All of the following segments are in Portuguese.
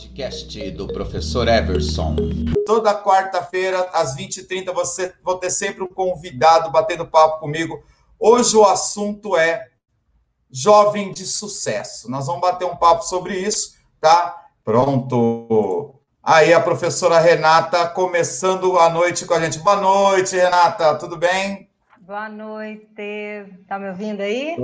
podcast do professor Everson. Toda quarta-feira, às 20h30, você vou ter sempre um convidado batendo papo comigo. Hoje o assunto é jovem de sucesso. Nós vamos bater um papo sobre isso, tá? Pronto. Aí a professora Renata começando a noite com a gente. Boa noite, Renata. Tudo bem? Boa noite. Tá me ouvindo aí?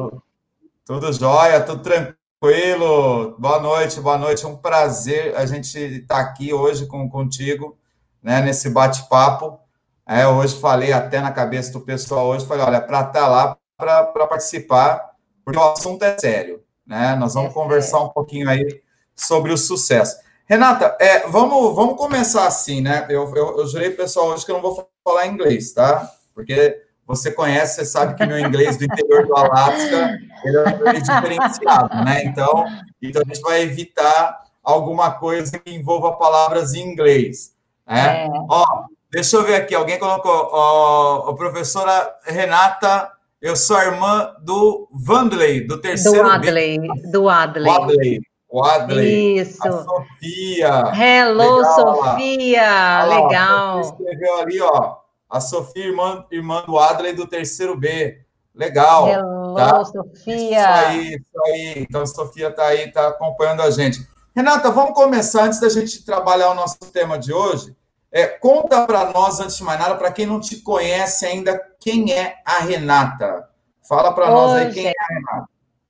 Tudo jóia, tudo tranquilo. Boa noite, boa noite. É um prazer a gente estar aqui hoje com, contigo, né, nesse bate-papo. É, hoje falei até na cabeça do pessoal hoje, falei, olha, para estar lá, para participar, porque o assunto é sério, né? Nós vamos é conversar um pouquinho aí sobre o sucesso. Renata, é, vamos, vamos começar assim, né? Eu, eu, eu jurei pro pessoal hoje que eu não vou falar inglês, tá? Porque você conhece, você sabe que meu inglês do interior do Alasca ele é diferenciado, né? Então, então a gente vai evitar alguma coisa que envolva palavras em inglês. Né? É. Ó, deixa eu ver aqui, alguém colocou, ó, a professora Renata, eu sou a irmã do Vandley, do terceiro Do Adley, B. do Adley. Adley. O Adley. Isso. A Sofia. Hello, legal, Sofia. legal. Você escreveu ali, ó. A Sofia, irmã, irmã do Adley do terceiro B. Legal. Hello, tá? Sofia. Isso aí, isso aí. Então, a Sofia está aí, está acompanhando a gente. Renata, vamos começar, antes da gente trabalhar o nosso tema de hoje. É, conta para nós, antes de mais nada, para quem não te conhece ainda, quem é a Renata? Fala para nós aí quem é a Renata.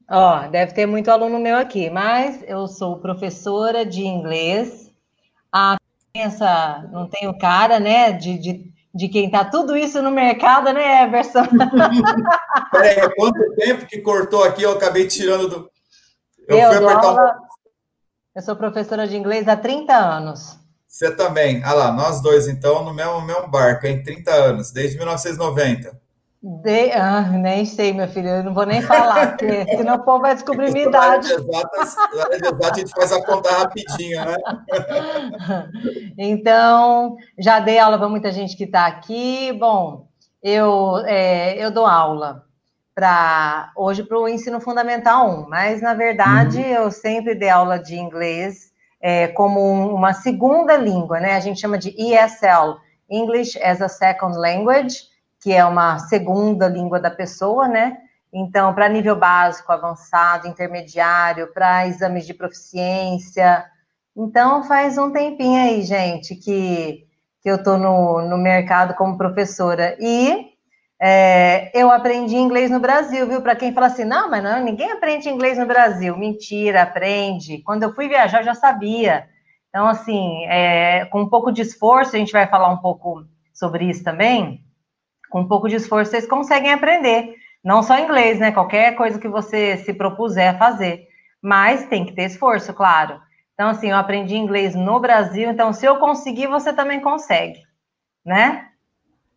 Ó, deve ter muito aluno meu aqui, mas eu sou professora de inglês. A criança não tenho cara, né, de, de, de quem tá tudo isso no mercado, né, Everson? Peraí, quanto tempo que cortou aqui? Eu acabei tirando do. Eu, eu fui apertar aula... um... Eu sou professora de inglês há 30 anos. Você também. Ah lá, nós dois, então, no mesmo, mesmo barco, em 30 anos, desde 1990. De... Ah, nem sei, meu filho, eu não vou nem falar, porque senão o povo vai descobrir minha idade. Exatas, a gente faz a conta rapidinho, né? Então, já dei aula para muita gente que está aqui. Bom, eu, é, eu dou aula para hoje para o ensino fundamental 1, mas na verdade uhum. eu sempre dei aula de inglês é, como uma segunda língua, né? A gente chama de ESL, English as a Second Language que é uma segunda língua da pessoa, né? Então, para nível básico, avançado, intermediário, para exames de proficiência. Então, faz um tempinho aí, gente, que, que eu estou no, no mercado como professora. E é, eu aprendi inglês no Brasil, viu? Para quem fala assim, não, mas não, ninguém aprende inglês no Brasil. Mentira, aprende. Quando eu fui viajar, eu já sabia. Então, assim, é, com um pouco de esforço, a gente vai falar um pouco sobre isso também com um pouco de esforço, vocês conseguem aprender. Não só inglês, né? Qualquer coisa que você se propuser a fazer. Mas tem que ter esforço, claro. Então, assim, eu aprendi inglês no Brasil, então se eu conseguir, você também consegue, né?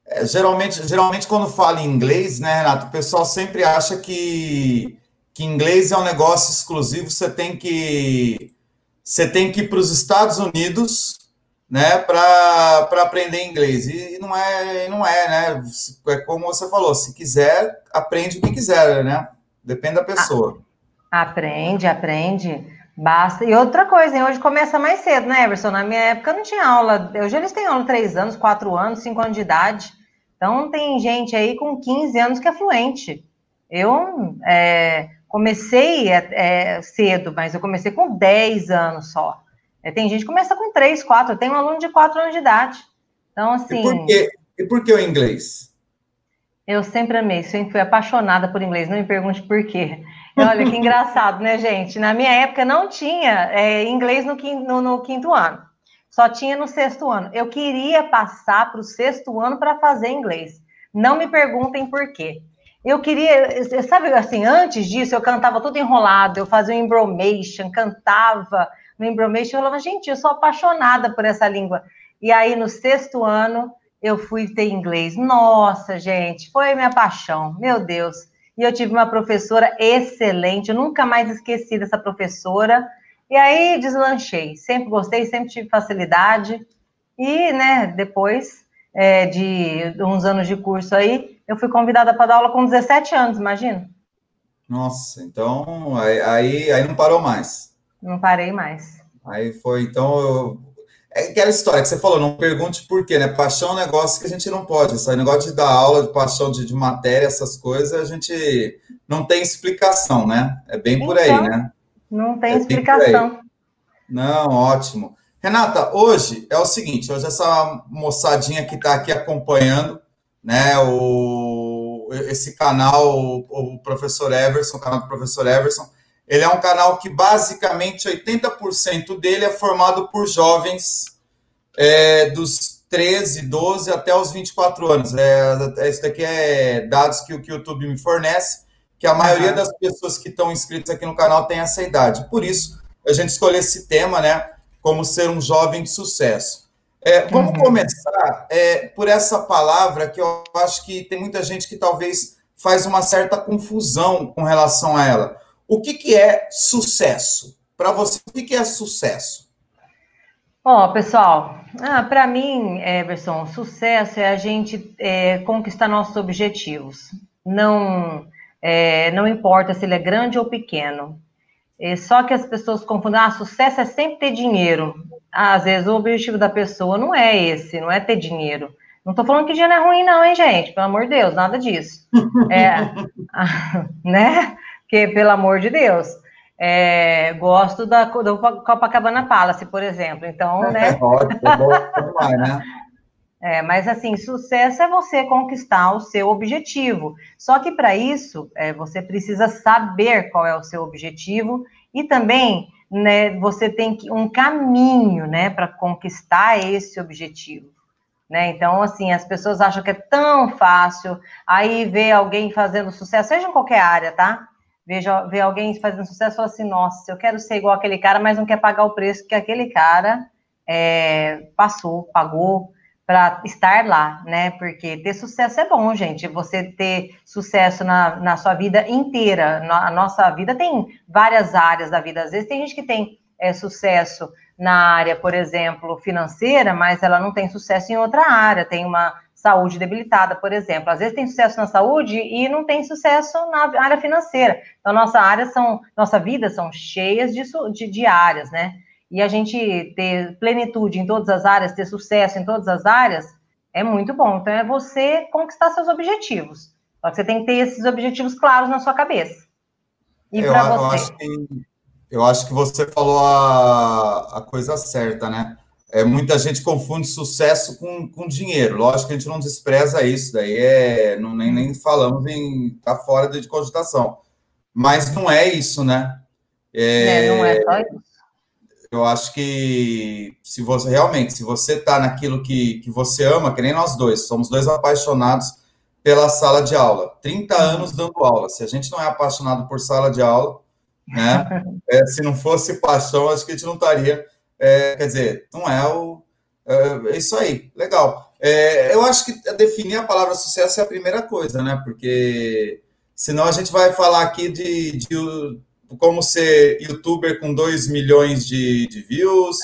É, geralmente, geralmente, quando fala em inglês, né, Renato, o pessoal sempre acha que, que inglês é um negócio exclusivo, você tem que você tem que ir para os Estados Unidos né, para aprender inglês. E não é, não é, né? É como você falou, se quiser, aprende o que quiser, né? Depende da pessoa. Aprende, aprende. Basta. E outra coisa, hein? hoje começa mais cedo, né, Everson? Na minha época não tinha aula. Hoje eles têm aula três anos, quatro anos, cinco anos de idade. Então tem gente aí com 15 anos que é fluente. Eu é, comecei é, é cedo, mas eu comecei com 10 anos só. É, tem gente que começa com três, quatro. Tem um aluno de quatro anos de idade. Então, assim. E por, quê? E por que o inglês? Eu sempre amei, sempre fui apaixonada por inglês. Não me pergunte por quê. Olha que engraçado, né, gente? Na minha época não tinha é, inglês no quinto, no, no quinto ano. Só tinha no sexto ano. Eu queria passar para o sexto ano para fazer inglês. Não me perguntem por quê. Eu queria, sabe assim, antes disso eu cantava tudo enrolado, eu fazia um embromation, cantava, no Embromation, eu falava, gente, eu sou apaixonada por essa língua. E aí, no sexto ano, eu fui ter inglês. Nossa, gente, foi minha paixão, meu Deus. E eu tive uma professora excelente, eu nunca mais esqueci dessa professora. E aí, deslanchei. Sempre gostei, sempre tive facilidade. E, né, depois é, de uns anos de curso aí, eu fui convidada para dar aula com 17 anos, imagina. Nossa, então aí, aí, aí não parou mais. Não parei mais. Aí foi, então, eu, é aquela história que você falou, não pergunte por quê, né? Paixão é um negócio que a gente não pode. Esse negócio de dar aula, de paixão de, de matéria, essas coisas, a gente não tem explicação, né? É bem por aí, então, né? Não tem é explicação. Não, ótimo. Renata, hoje é o seguinte, hoje essa moçadinha que está aqui acompanhando, né, o, esse canal, o, o professor Everson, o canal do professor Everson, ele é um canal que basicamente 80% dele é formado por jovens é, dos 13, 12 até os 24 anos. É, isso daqui é dados que, que o YouTube me fornece, que a maioria das pessoas que estão inscritas aqui no canal tem essa idade. Por isso, a gente escolheu esse tema, né? Como ser um jovem de sucesso. É, vamos uhum. começar é, por essa palavra que eu acho que tem muita gente que talvez faz uma certa confusão com relação a ela. O que, que é sucesso? Para você, o que, que é sucesso? Ó, pessoal, ah, para mim, Everson, sucesso é a gente é, conquistar nossos objetivos. Não, é, não importa se ele é grande ou pequeno. É só que as pessoas confundem, ah, sucesso é sempre ter dinheiro. Ah, às vezes o objetivo da pessoa não é esse, não é ter dinheiro. Não estou falando que dinheiro é ruim, não, hein, gente? Pelo amor de Deus, nada disso. É, né? Que, pelo amor de Deus, é, gosto da, do Copacabana Palace, por exemplo. Então, é, né? É ótimo, é né? É, mas assim, sucesso é você conquistar o seu objetivo. Só que para isso, é, você precisa saber qual é o seu objetivo e também, né, você tem um caminho, né, para conquistar esse objetivo. Né? Então, assim, as pessoas acham que é tão fácil, aí vê alguém fazendo sucesso, seja em qualquer área, tá? Veja, vê alguém fazendo sucesso assim, nossa, eu quero ser igual aquele cara, mas não quer pagar o preço que aquele cara é, passou, pagou para estar lá, né? Porque ter sucesso é bom, gente. Você ter sucesso na, na sua vida inteira. Na, a nossa vida tem várias áreas da vida. Às vezes tem gente que tem é, sucesso na área, por exemplo, financeira, mas ela não tem sucesso em outra área. Tem uma saúde debilitada, por exemplo. Às vezes tem sucesso na saúde e não tem sucesso na área financeira. Então, nossa área são, nossa vida são cheias de, de, de áreas, né? E a gente ter plenitude em todas as áreas, ter sucesso em todas as áreas, é muito bom. Então, é você conquistar seus objetivos. Só que você tem que ter esses objetivos claros na sua cabeça. E para você? Eu acho, que, eu acho que você falou a, a coisa certa, né? É, muita gente confunde sucesso com, com dinheiro. Lógico que a gente não despreza isso, daí é, não, nem, nem falamos em tá fora de cogitação. Mas não é isso, né? É, é, não é só isso. Eu acho que se você realmente, se você está naquilo que, que você ama, que nem nós dois, somos dois apaixonados pela sala de aula. 30 anos dando aula. Se a gente não é apaixonado por sala de aula, né? É, se não fosse paixão, acho que a gente não estaria é, quer dizer, não é o. É, é isso aí, legal. É, eu acho que definir a palavra sucesso é a primeira coisa, né? Porque senão a gente vai falar aqui de, de como ser youtuber com 2 milhões de, de views,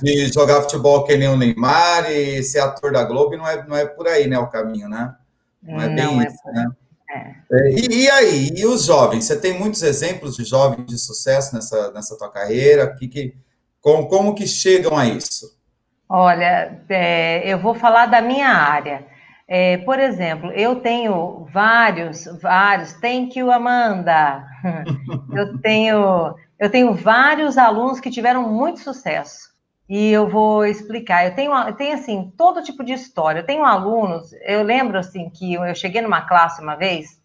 de jogar futebol que nem o Neymar e ser ator da Globo, não é, não é por aí, né, o caminho, né? Não é bem não é isso, né? É. é. E, e, aí, e os jovens? Você tem muitos exemplos de jovens de sucesso nessa, nessa tua carreira? Que, que, como, como que chegam a isso? Olha, é, eu vou falar da minha área. É, por exemplo, eu tenho vários, vários, thank you, Amanda. eu tenho, eu tenho vários alunos que tiveram muito sucesso. E eu vou explicar. Eu tenho, eu tenho assim, todo tipo de história. Eu tenho alunos, eu lembro assim que eu cheguei numa classe uma vez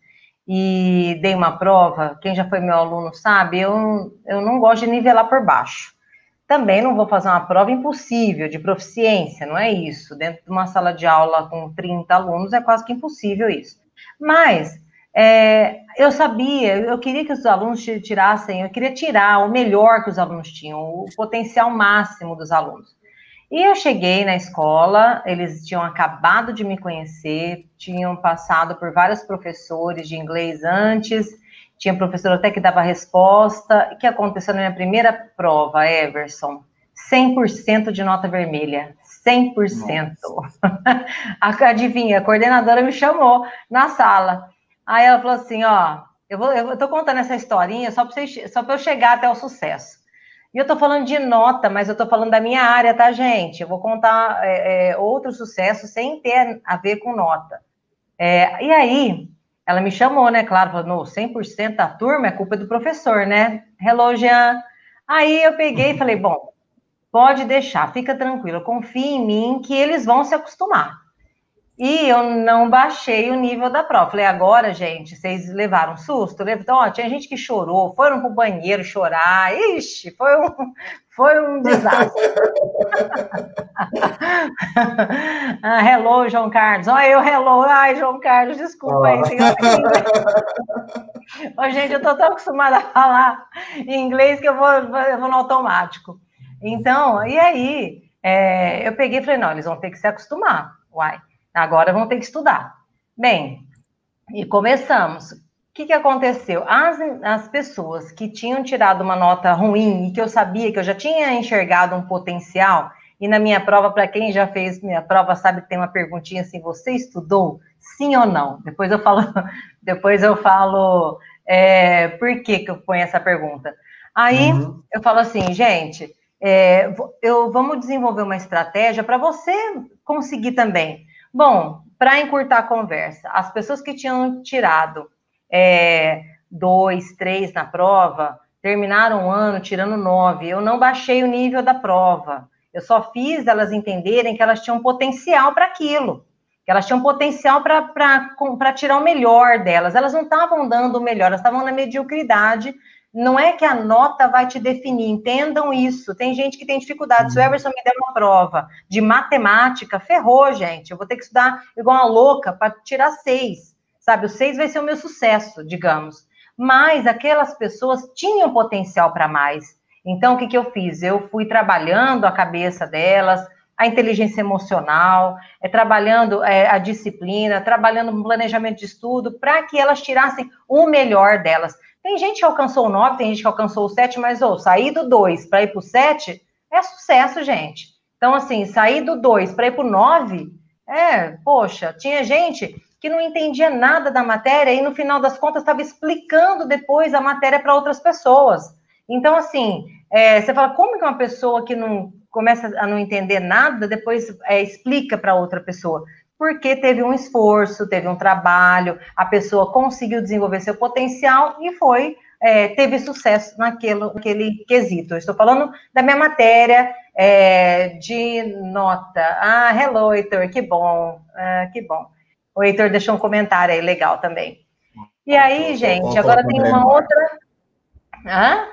e dei uma prova, quem já foi meu aluno sabe, eu, eu não gosto de nivelar por baixo. Também não vou fazer uma prova impossível de proficiência, não é isso. Dentro de uma sala de aula com 30 alunos é quase que impossível isso. Mas é, eu sabia, eu queria que os alunos tirassem, eu queria tirar o melhor que os alunos tinham, o potencial máximo dos alunos. E eu cheguei na escola, eles tinham acabado de me conhecer, tinham passado por vários professores de inglês antes, tinha professor até que dava resposta. O que aconteceu na minha primeira prova, Everson? 100% de nota vermelha. 100%. Adivinha, a coordenadora me chamou na sala. Aí ela falou assim: ó, eu, vou, eu tô contando essa historinha só para só eu chegar até o sucesso. E eu estou falando de nota, mas eu estou falando da minha área, tá, gente? Eu vou contar é, é, outro sucesso sem ter a ver com nota. É, e aí, ela me chamou, né? Claro, falou, no 100% da turma é culpa do professor, né? Hello, Jean. Aí eu peguei e falei, bom, pode deixar, fica tranquilo, confia em mim que eles vão se acostumar. E eu não baixei o nível da prova. Falei, agora, gente, vocês levaram um susto? Então, ó, tinha gente que chorou, foram pro banheiro chorar. Ixi, foi um, foi um desastre. ah, hello, João Carlos. Olha eu, hello. Ai, João Carlos, desculpa aí. Ô, gente, eu tô tão acostumada a falar em inglês que eu vou, eu vou no automático. Então, e aí, é, eu peguei e falei, não, eles vão ter que se acostumar. Uai. Agora vão ter que estudar. Bem, e começamos. O que, que aconteceu? As, as pessoas que tinham tirado uma nota ruim e que eu sabia que eu já tinha enxergado um potencial, e na minha prova, para quem já fez minha prova, sabe que tem uma perguntinha assim: você estudou? Sim ou não? Depois eu falo, depois eu falo é, por que, que eu ponho essa pergunta. Aí uhum. eu falo assim, gente, é, eu, vamos desenvolver uma estratégia para você conseguir também. Bom, para encurtar a conversa, as pessoas que tinham tirado é, dois, três na prova, terminaram o ano tirando nove. Eu não baixei o nível da prova. Eu só fiz elas entenderem que elas tinham potencial para aquilo, que elas tinham potencial para tirar o melhor delas. Elas não estavam dando o melhor, elas estavam na mediocridade não é que a nota vai te definir, entendam isso. Tem gente que tem dificuldade. Se o uhum. Everson me der uma prova de matemática, ferrou, gente. Eu vou ter que estudar igual uma louca para tirar seis. Sabe, o seis vai ser o meu sucesso, digamos. Mas aquelas pessoas tinham potencial para mais. Então, o que, que eu fiz? Eu fui trabalhando a cabeça delas, a inteligência emocional, é, trabalhando é, a disciplina, trabalhando um planejamento de estudo, para que elas tirassem o melhor delas. Tem gente que alcançou o 9, tem gente que alcançou o 7, mas ou oh, sair do 2 para ir para o 7 é sucesso, gente. Então, assim, sair do 2 para ir para o 9, é, poxa, tinha gente que não entendia nada da matéria e no final das contas estava explicando depois a matéria para outras pessoas. Então, assim, é, você fala, como que uma pessoa que não começa a não entender nada, depois é, explica para outra pessoa? Porque teve um esforço, teve um trabalho, a pessoa conseguiu desenvolver seu potencial e foi é, teve sucesso naquele, naquele quesito. Eu estou falando da minha matéria é, de nota. Ah, hello, Heitor, que bom, ah, que bom. O Heitor deixou um comentário aí legal também. E aí, gente, agora tem uma outra. Hã?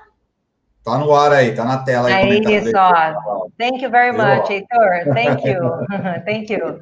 Tá no ar aí, tá na tela aí. É isso, ó. Thank you very much, Heitor. Thank you. Thank you.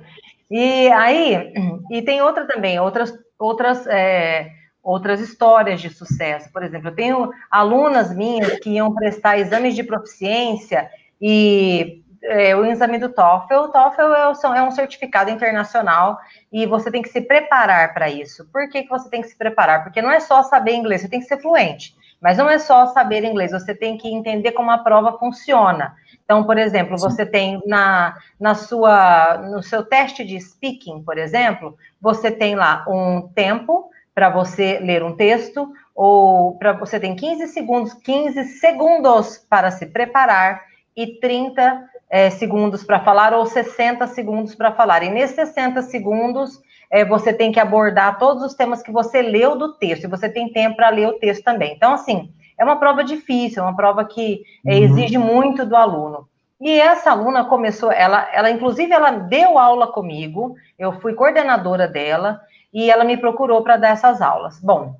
E aí, e tem outra também, outras, outras, é, outras histórias de sucesso. Por exemplo, eu tenho alunas minhas que iam prestar exames de proficiência e é, o exame do TOEFL. O TOEFL é, é um certificado internacional e você tem que se preparar para isso. Por que, que você tem que se preparar? Porque não é só saber inglês, você tem que ser fluente. Mas não é só saber inglês, você tem que entender como a prova funciona. Então, por exemplo, você tem na, na sua, no seu teste de speaking, por exemplo, você tem lá um tempo para você ler um texto, ou para você tem 15 segundos, 15 segundos para se preparar e 30 é, segundos para falar, ou 60 segundos para falar. E nesses 60 segundos, é, você tem que abordar todos os temas que você leu do texto, e você tem tempo para ler o texto também. Então, assim, é uma prova difícil, é uma prova que é, uhum. exige muito do aluno. E essa aluna começou, ela, ela inclusive ela deu aula comigo, eu fui coordenadora dela e ela me procurou para dar essas aulas. Bom,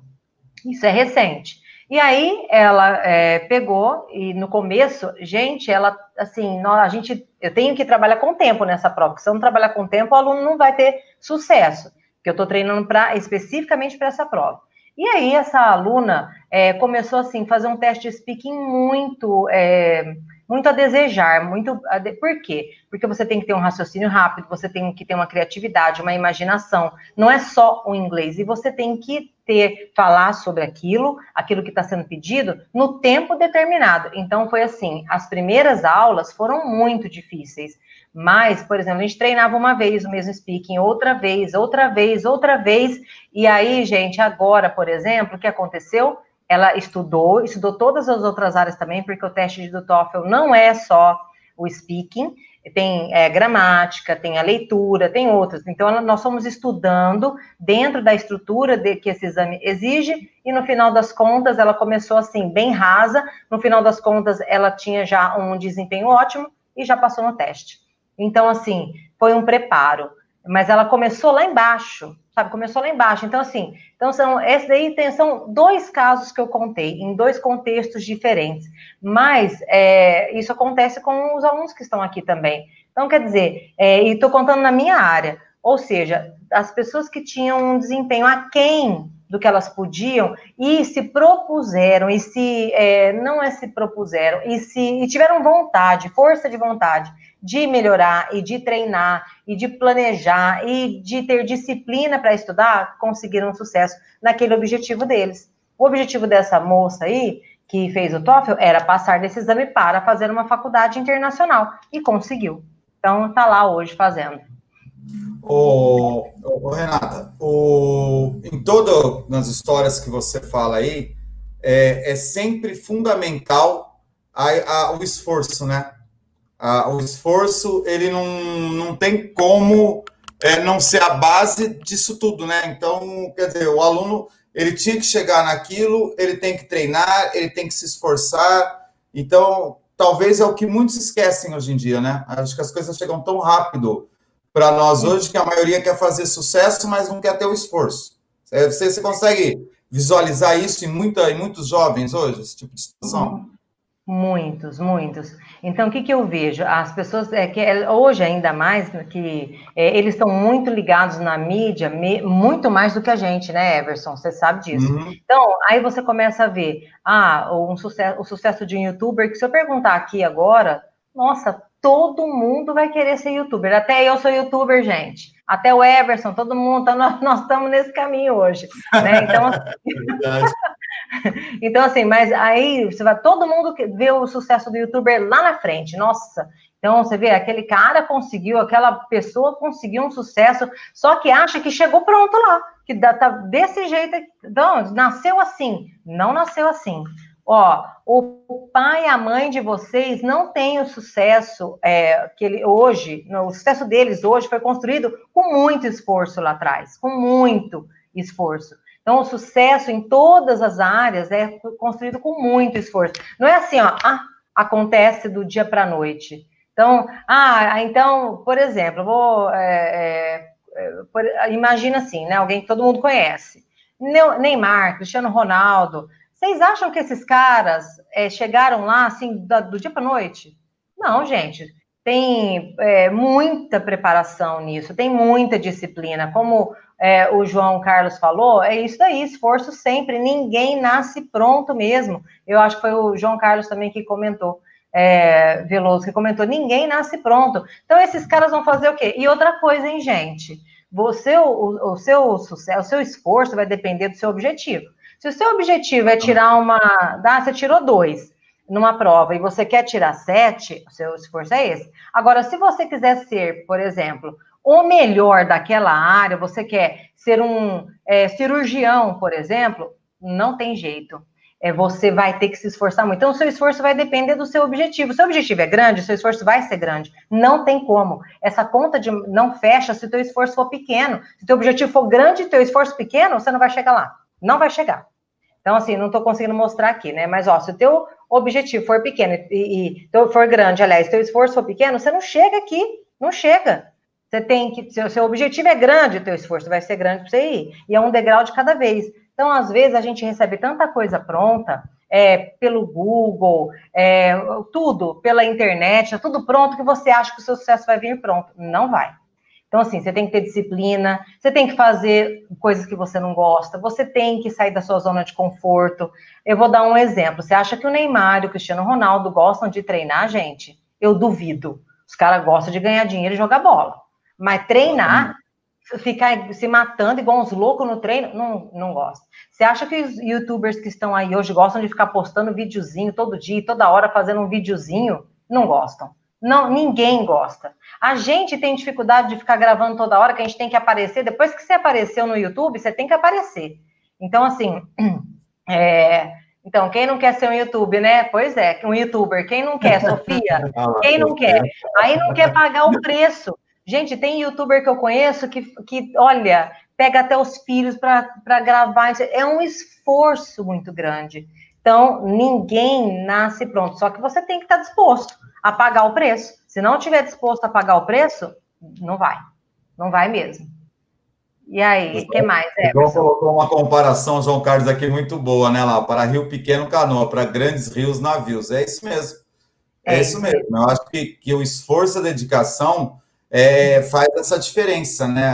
isso é recente. E aí ela é, pegou e no começo, gente, ela assim, nós, a gente, eu tenho que trabalhar com tempo nessa prova. Porque se eu não trabalhar com tempo, o aluno não vai ter sucesso. Porque eu estou treinando para especificamente para essa prova. E aí essa aluna é, começou assim fazer um teste de speaking muito é, muito a desejar, muito a de... por quê? Porque você tem que ter um raciocínio rápido, você tem que ter uma criatividade, uma imaginação. Não é só o inglês e você tem que ter falar sobre aquilo, aquilo que está sendo pedido no tempo determinado. Então foi assim, as primeiras aulas foram muito difíceis. Mas, por exemplo, a gente treinava uma vez o mesmo speaking, outra vez, outra vez, outra vez. E aí, gente, agora, por exemplo, o que aconteceu? Ela estudou, estudou todas as outras áreas também, porque o teste do TOEFL não é só o speaking, tem é, gramática, tem a leitura, tem outras. Então, nós fomos estudando dentro da estrutura de, que esse exame exige, e no final das contas, ela começou assim, bem rasa. No final das contas, ela tinha já um desempenho ótimo e já passou no teste. Então, assim, foi um preparo. Mas ela começou lá embaixo, sabe? Começou lá embaixo. Então, assim, então são, esse daí são dois casos que eu contei, em dois contextos diferentes. Mas é, isso acontece com os alunos que estão aqui também. Então, quer dizer, é, e estou contando na minha área, ou seja, as pessoas que tinham um desempenho aquém do que elas podiam e se propuseram, e se é, não é se propuseram, e se e tiveram vontade, força de vontade de melhorar e de treinar e de planejar e de ter disciplina para estudar, conseguiram sucesso naquele objetivo deles. O objetivo dessa moça aí, que fez o TOEFL, era passar desse exame para fazer uma faculdade internacional e conseguiu. Então, está lá hoje fazendo. Ô, Renata, o, em todas as histórias que você fala aí, é, é sempre fundamental a, a, o esforço, né? Ah, o esforço, ele não, não tem como é, não ser a base disso tudo, né? Então, quer dizer, o aluno, ele tinha que chegar naquilo, ele tem que treinar, ele tem que se esforçar. Então, talvez é o que muitos esquecem hoje em dia, né? Acho que as coisas chegam tão rápido para nós hoje que a maioria quer fazer sucesso, mas não quer ter o esforço. Você, você consegue visualizar isso em, muita, em muitos jovens hoje, esse tipo de situação? Muitos, muitos. Então, o que, que eu vejo? As pessoas, é que é, hoje ainda mais, que é, eles estão muito ligados na mídia, me, muito mais do que a gente, né, Everson? Você sabe disso. Uhum. Então, aí você começa a ver, ah, um sucesso, o sucesso de um youtuber, que se eu perguntar aqui agora, nossa, todo mundo vai querer ser youtuber. Até eu sou youtuber, gente. Até o Everson, todo mundo, tá, nós, nós estamos nesse caminho hoje. Né? Então, assim, então, assim, mas aí você vai, todo mundo vê o sucesso do youtuber lá na frente, nossa. Então, você vê, aquele cara conseguiu, aquela pessoa conseguiu um sucesso, só que acha que chegou pronto lá, que tá desse jeito, não, nasceu assim. Não nasceu assim. Ó, o pai e a mãe de vocês não têm o sucesso é, que ele hoje, o sucesso deles hoje foi construído com muito esforço lá atrás, com muito esforço. Então, o sucesso em todas as áreas é construído com muito esforço. Não é assim, ó, ah, acontece do dia para a noite. Então, ah, então, por exemplo, vou. É, é, por, imagina assim, né? Alguém que todo mundo conhece. Neymar, Cristiano Ronaldo. Vocês acham que esses caras é, chegaram lá assim do, do dia para a noite? Não, gente tem é, muita preparação nisso, tem muita disciplina. Como é, o João Carlos falou, é isso aí, esforço sempre. Ninguém nasce pronto mesmo. Eu acho que foi o João Carlos também que comentou, é, Veloso, que comentou: ninguém nasce pronto. Então, esses caras vão fazer o quê? E outra coisa, hein, gente? Você, o, o seu sucesso, o seu esforço vai depender do seu objetivo. Se o seu objetivo é tirar uma. Ah, você tirou dois numa prova e você quer tirar sete, o seu esforço é esse. Agora, se você quiser ser, por exemplo, o melhor daquela área, você quer ser um é, cirurgião, por exemplo, não tem jeito. É, você vai ter que se esforçar muito. Então, o seu esforço vai depender do seu objetivo. Se o seu objetivo é grande, o seu esforço vai ser grande. Não tem como. Essa conta de não fecha se o teu esforço for pequeno. Se o teu objetivo for grande e teu esforço pequeno, você não vai chegar lá. Não vai chegar. Então, assim, não estou conseguindo mostrar aqui, né? Mas, ó, se o teu objetivo for pequeno e, e for grande, aliás, teu esforço for pequeno, você não chega aqui, não chega. Você tem que, se o seu objetivo é grande, o teu esforço vai ser grande para você ir. E é um degrau de cada vez. Então, às vezes, a gente recebe tanta coisa pronta, é, pelo Google, é, tudo, pela internet, é tudo pronto que você acha que o seu sucesso vai vir pronto. Não vai. Então, assim, você tem que ter disciplina, você tem que fazer coisas que você não gosta, você tem que sair da sua zona de conforto. Eu vou dar um exemplo. Você acha que o Neymar e o Cristiano Ronaldo gostam de treinar, gente? Eu duvido. Os caras gostam de ganhar dinheiro e jogar bola. Mas treinar, ficar se matando igual uns loucos no treino, não, não gosta. Você acha que os youtubers que estão aí hoje gostam de ficar postando videozinho todo dia, toda hora fazendo um videozinho? Não gostam. Não, ninguém gosta. A gente tem dificuldade de ficar gravando toda hora, que a gente tem que aparecer. Depois que você apareceu no YouTube, você tem que aparecer. Então, assim, é, Então, quem não quer ser um YouTube, né? Pois é, um youtuber. Quem não quer, Sofia? Quem não quer? Aí não quer pagar o preço. Gente, tem youtuber que eu conheço que, que olha, pega até os filhos para gravar. É um esforço muito grande. Então, ninguém nasce pronto. Só que você tem que estar disposto a pagar o preço. Se não estiver disposto a pagar o preço, não vai. Não vai mesmo. E aí, o que mais? É, João colocou uma comparação, João Carlos, aqui muito boa, né, lá? Para rio pequeno, canoa, para grandes rios, navios. É isso mesmo. É, é isso mesmo. Eu acho que, que o esforço, a dedicação é, faz essa diferença, né?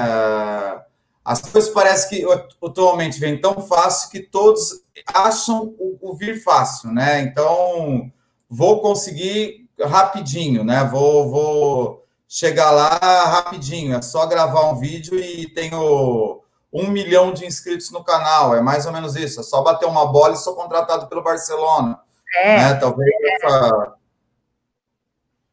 As coisas parecem que atualmente vêm tão fácil que todos acham o, o vir fácil, né? Então, vou conseguir rapidinho, né? Vou, vou chegar lá rapidinho. É só gravar um vídeo e tenho um milhão de inscritos no canal. É mais ou menos isso. É só bater uma bola e sou contratado pelo Barcelona. É. Né? Talvez é. essa.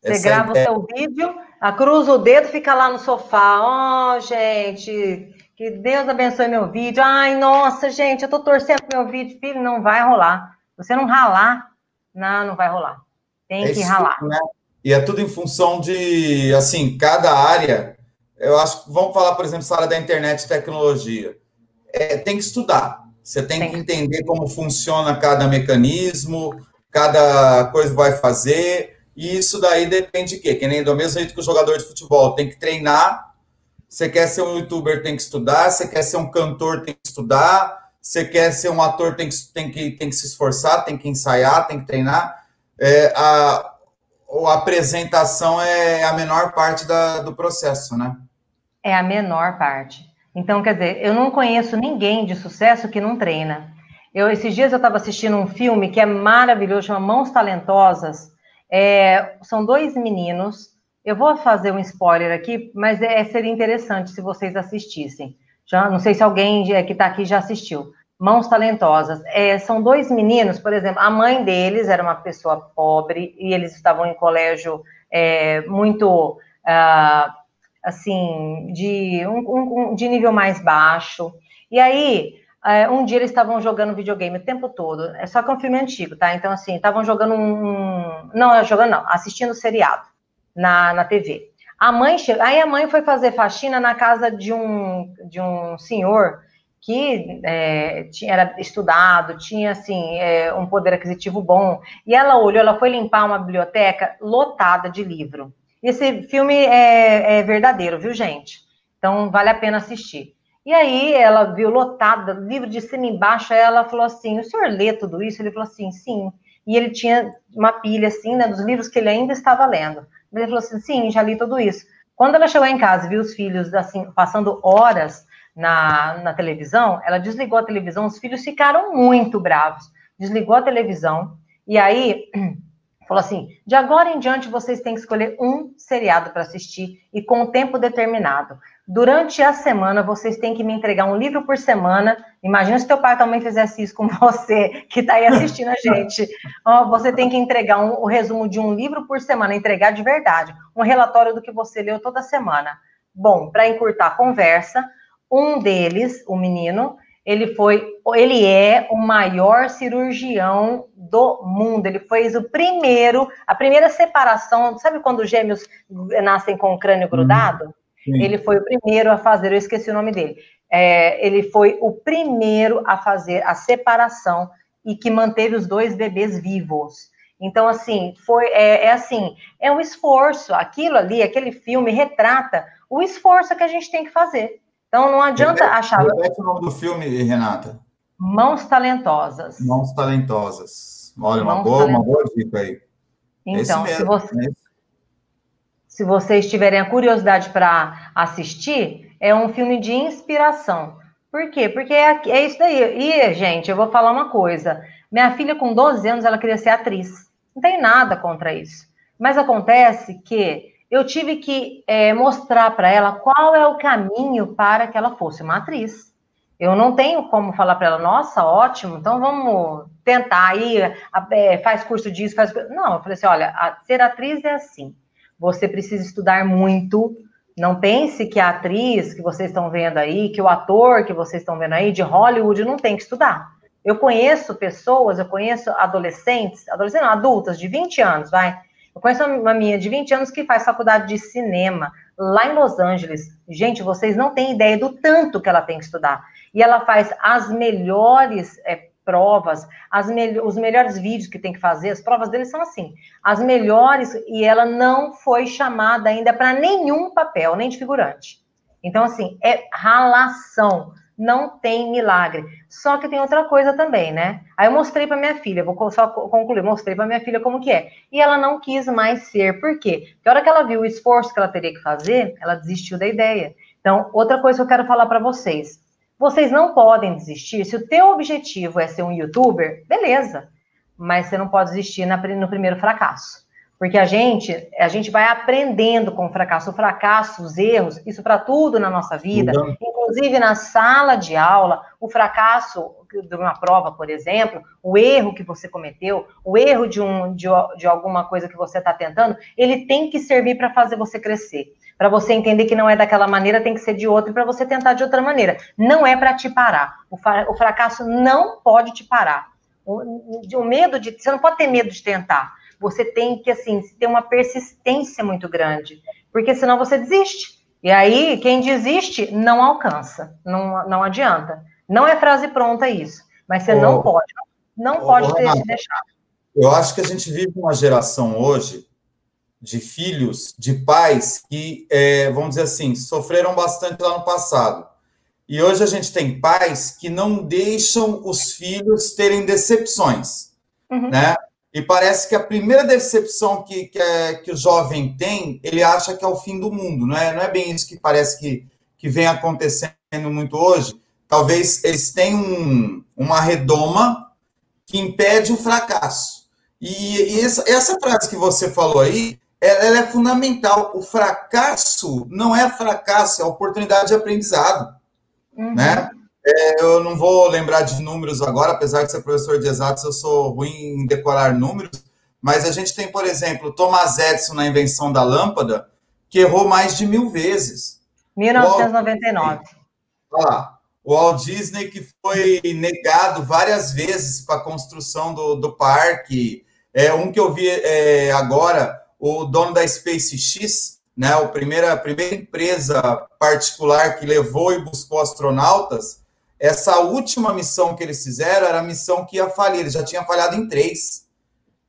Você essa grava ideia. o seu vídeo, a cruza o dedo, fica lá no sofá. Ó, oh, gente, que Deus abençoe meu vídeo. Ai, nossa, gente, eu tô torcendo pro meu vídeo. Filho, não vai rolar. Você não ralar, não, não vai rolar. Tem é que ralar. Né? E é tudo em função de, assim, cada área. Eu acho que vamos falar, por exemplo, essa área da internet e tecnologia. É, tem que estudar. Você tem Sim. que entender como funciona cada mecanismo, cada coisa vai fazer. E isso daí depende de quê? Que nem do mesmo jeito que o jogador de futebol tem que treinar. Você quer ser um youtuber, tem que estudar. Você quer ser um cantor, tem que estudar. Você quer ser um ator, tem que, tem que, tem que se esforçar, tem que ensaiar, tem que treinar. É, a, a apresentação é a menor parte da, do processo, né? É a menor parte. Então, quer dizer, eu não conheço ninguém de sucesso que não treina. Eu, esses dias eu estava assistindo um filme que é maravilhoso, chama Mãos Talentosas. É, são dois meninos. Eu vou fazer um spoiler aqui, mas é, seria interessante se vocês assistissem. Já, não sei se alguém que está aqui já assistiu. Mãos Talentosas. É, são dois meninos, por exemplo, a mãe deles era uma pessoa pobre e eles estavam em colégio é, muito, uh, assim, de, um, um, de nível mais baixo. E aí, uh, um dia eles estavam jogando videogame o tempo todo, é só que é um filme antigo, tá? Então, assim, estavam jogando um... Não, jogando não, assistindo seriado na, na TV. A mãe, aí a mãe foi fazer faxina na casa de um, de um senhor que é, tinha, era estudado, tinha assim é, um poder aquisitivo bom, e ela olhou, ela foi limpar uma biblioteca lotada de livro. Esse filme é, é verdadeiro, viu, gente? Então vale a pena assistir. E aí ela viu lotada, livro de cima e embaixo, ela falou assim: o senhor lê tudo isso? Ele falou assim, sim. E ele tinha uma pilha assim, né, dos livros que ele ainda estava lendo. Ele falou assim, sim, já li tudo isso. Quando ela chegou em casa e viu os filhos assim passando horas na, na televisão, ela desligou a televisão, os filhos ficaram muito bravos. Desligou a televisão e aí falou assim: de agora em diante vocês têm que escolher um seriado para assistir e com um tempo determinado. Durante a semana vocês têm que me entregar um livro por semana. Imagina se teu pai também fizesse isso com você, que está aí assistindo a gente. você tem que entregar um, o resumo de um livro por semana, entregar de verdade, um relatório do que você leu toda semana. Bom, para encurtar a conversa, um deles, o menino, ele foi, ele é o maior cirurgião do mundo. Ele fez o primeiro, a primeira separação. Sabe quando os gêmeos nascem com o crânio grudado? Sim. Ele foi o primeiro a fazer. Eu esqueci o nome dele. É, ele foi o primeiro a fazer a separação e que manteve os dois bebês vivos. Então, assim, foi é, é assim, é um esforço. Aquilo ali, aquele filme retrata o esforço que a gente tem que fazer. Então não adianta repete, achar. Repete o nome do filme, Renata. Mãos Talentosas. Mãos Talentosas. Olha, uma, boa, uma boa dica aí. Então, mesmo, se, você, é se vocês tiverem a curiosidade para assistir, é um filme de inspiração. Por quê? Porque é, é isso daí. E, gente, eu vou falar uma coisa. Minha filha, com 12 anos, ela queria ser atriz. Não tem nada contra isso. Mas acontece que eu tive que é, mostrar para ela qual é o caminho para que ela fosse uma atriz. Eu não tenho como falar para ela, nossa, ótimo, então vamos tentar aí, é, faz curso disso, faz. Não, eu falei assim: olha, a, ser atriz é assim. Você precisa estudar muito. Não pense que a atriz que vocês estão vendo aí, que o ator que vocês estão vendo aí de Hollywood não tem que estudar. Eu conheço pessoas, eu conheço adolescentes, adolescentes não, adultas de 20 anos, vai. Eu conheço uma minha de 20 anos que faz faculdade de cinema lá em Los Angeles. Gente, vocês não têm ideia do tanto que ela tem que estudar. E ela faz as melhores é, provas, as me os melhores vídeos que tem que fazer, as provas dele são assim, as melhores, e ela não foi chamada ainda para nenhum papel, nem de figurante. Então, assim, é ralação não tem milagre. Só que tem outra coisa também, né? Aí eu mostrei para minha filha, vou só concluir, mostrei para minha filha como que é. E ela não quis mais ser. Por quê? Porque a hora que ela viu o esforço que ela teria que fazer, ela desistiu da ideia. Então, outra coisa que eu quero falar para vocês. Vocês não podem desistir. Se o teu objetivo é ser um youtuber, beleza. Mas você não pode desistir no primeiro fracasso. Porque a gente, a gente vai aprendendo com o fracasso, o fracasso, os erros, isso para tudo na nossa vida, uhum. inclusive na sala de aula, o fracasso de uma prova, por exemplo, o erro que você cometeu, o erro de, um, de, de alguma coisa que você está tentando, ele tem que servir para fazer você crescer. Para você entender que não é daquela maneira, tem que ser de outra, e para você tentar de outra maneira. Não é para te parar. O, o fracasso não pode te parar. O, o medo de. Você não pode ter medo de tentar você tem que, assim, ter uma persistência muito grande, porque senão você desiste. E aí, quem desiste não alcança, não, não adianta. Não é frase pronta isso, mas você oh, não pode, não oh, pode ter, deixar. Eu acho que a gente vive uma geração hoje de filhos, de pais que, é, vamos dizer assim, sofreram bastante lá no passado. E hoje a gente tem pais que não deixam os filhos terem decepções, uhum. né? E parece que a primeira decepção que, que, é, que, o jovem tem, ele acha que é o fim do mundo, não é? Não é bem isso que parece que, que vem acontecendo muito hoje. Talvez eles tenham um, uma redoma que impede o fracasso. E, e essa, essa, frase que você falou aí, ela, ela, é fundamental. O fracasso não é fracasso, é oportunidade de aprendizado, uhum. né? É, eu não vou lembrar de números agora, apesar de ser professor de exatos, eu sou ruim em decorar números, mas a gente tem, por exemplo, Thomas Edison na invenção da lâmpada, que errou mais de mil vezes. 1999. Olha lá. O Walt Disney, que foi negado várias vezes para a construção do, do parque. É, um que eu vi é, agora, o dono da SpaceX, né, a, primeira, a primeira empresa particular que levou e buscou astronautas, essa última missão que eles fizeram era a missão que ia falir, ele já tinha falhado em três.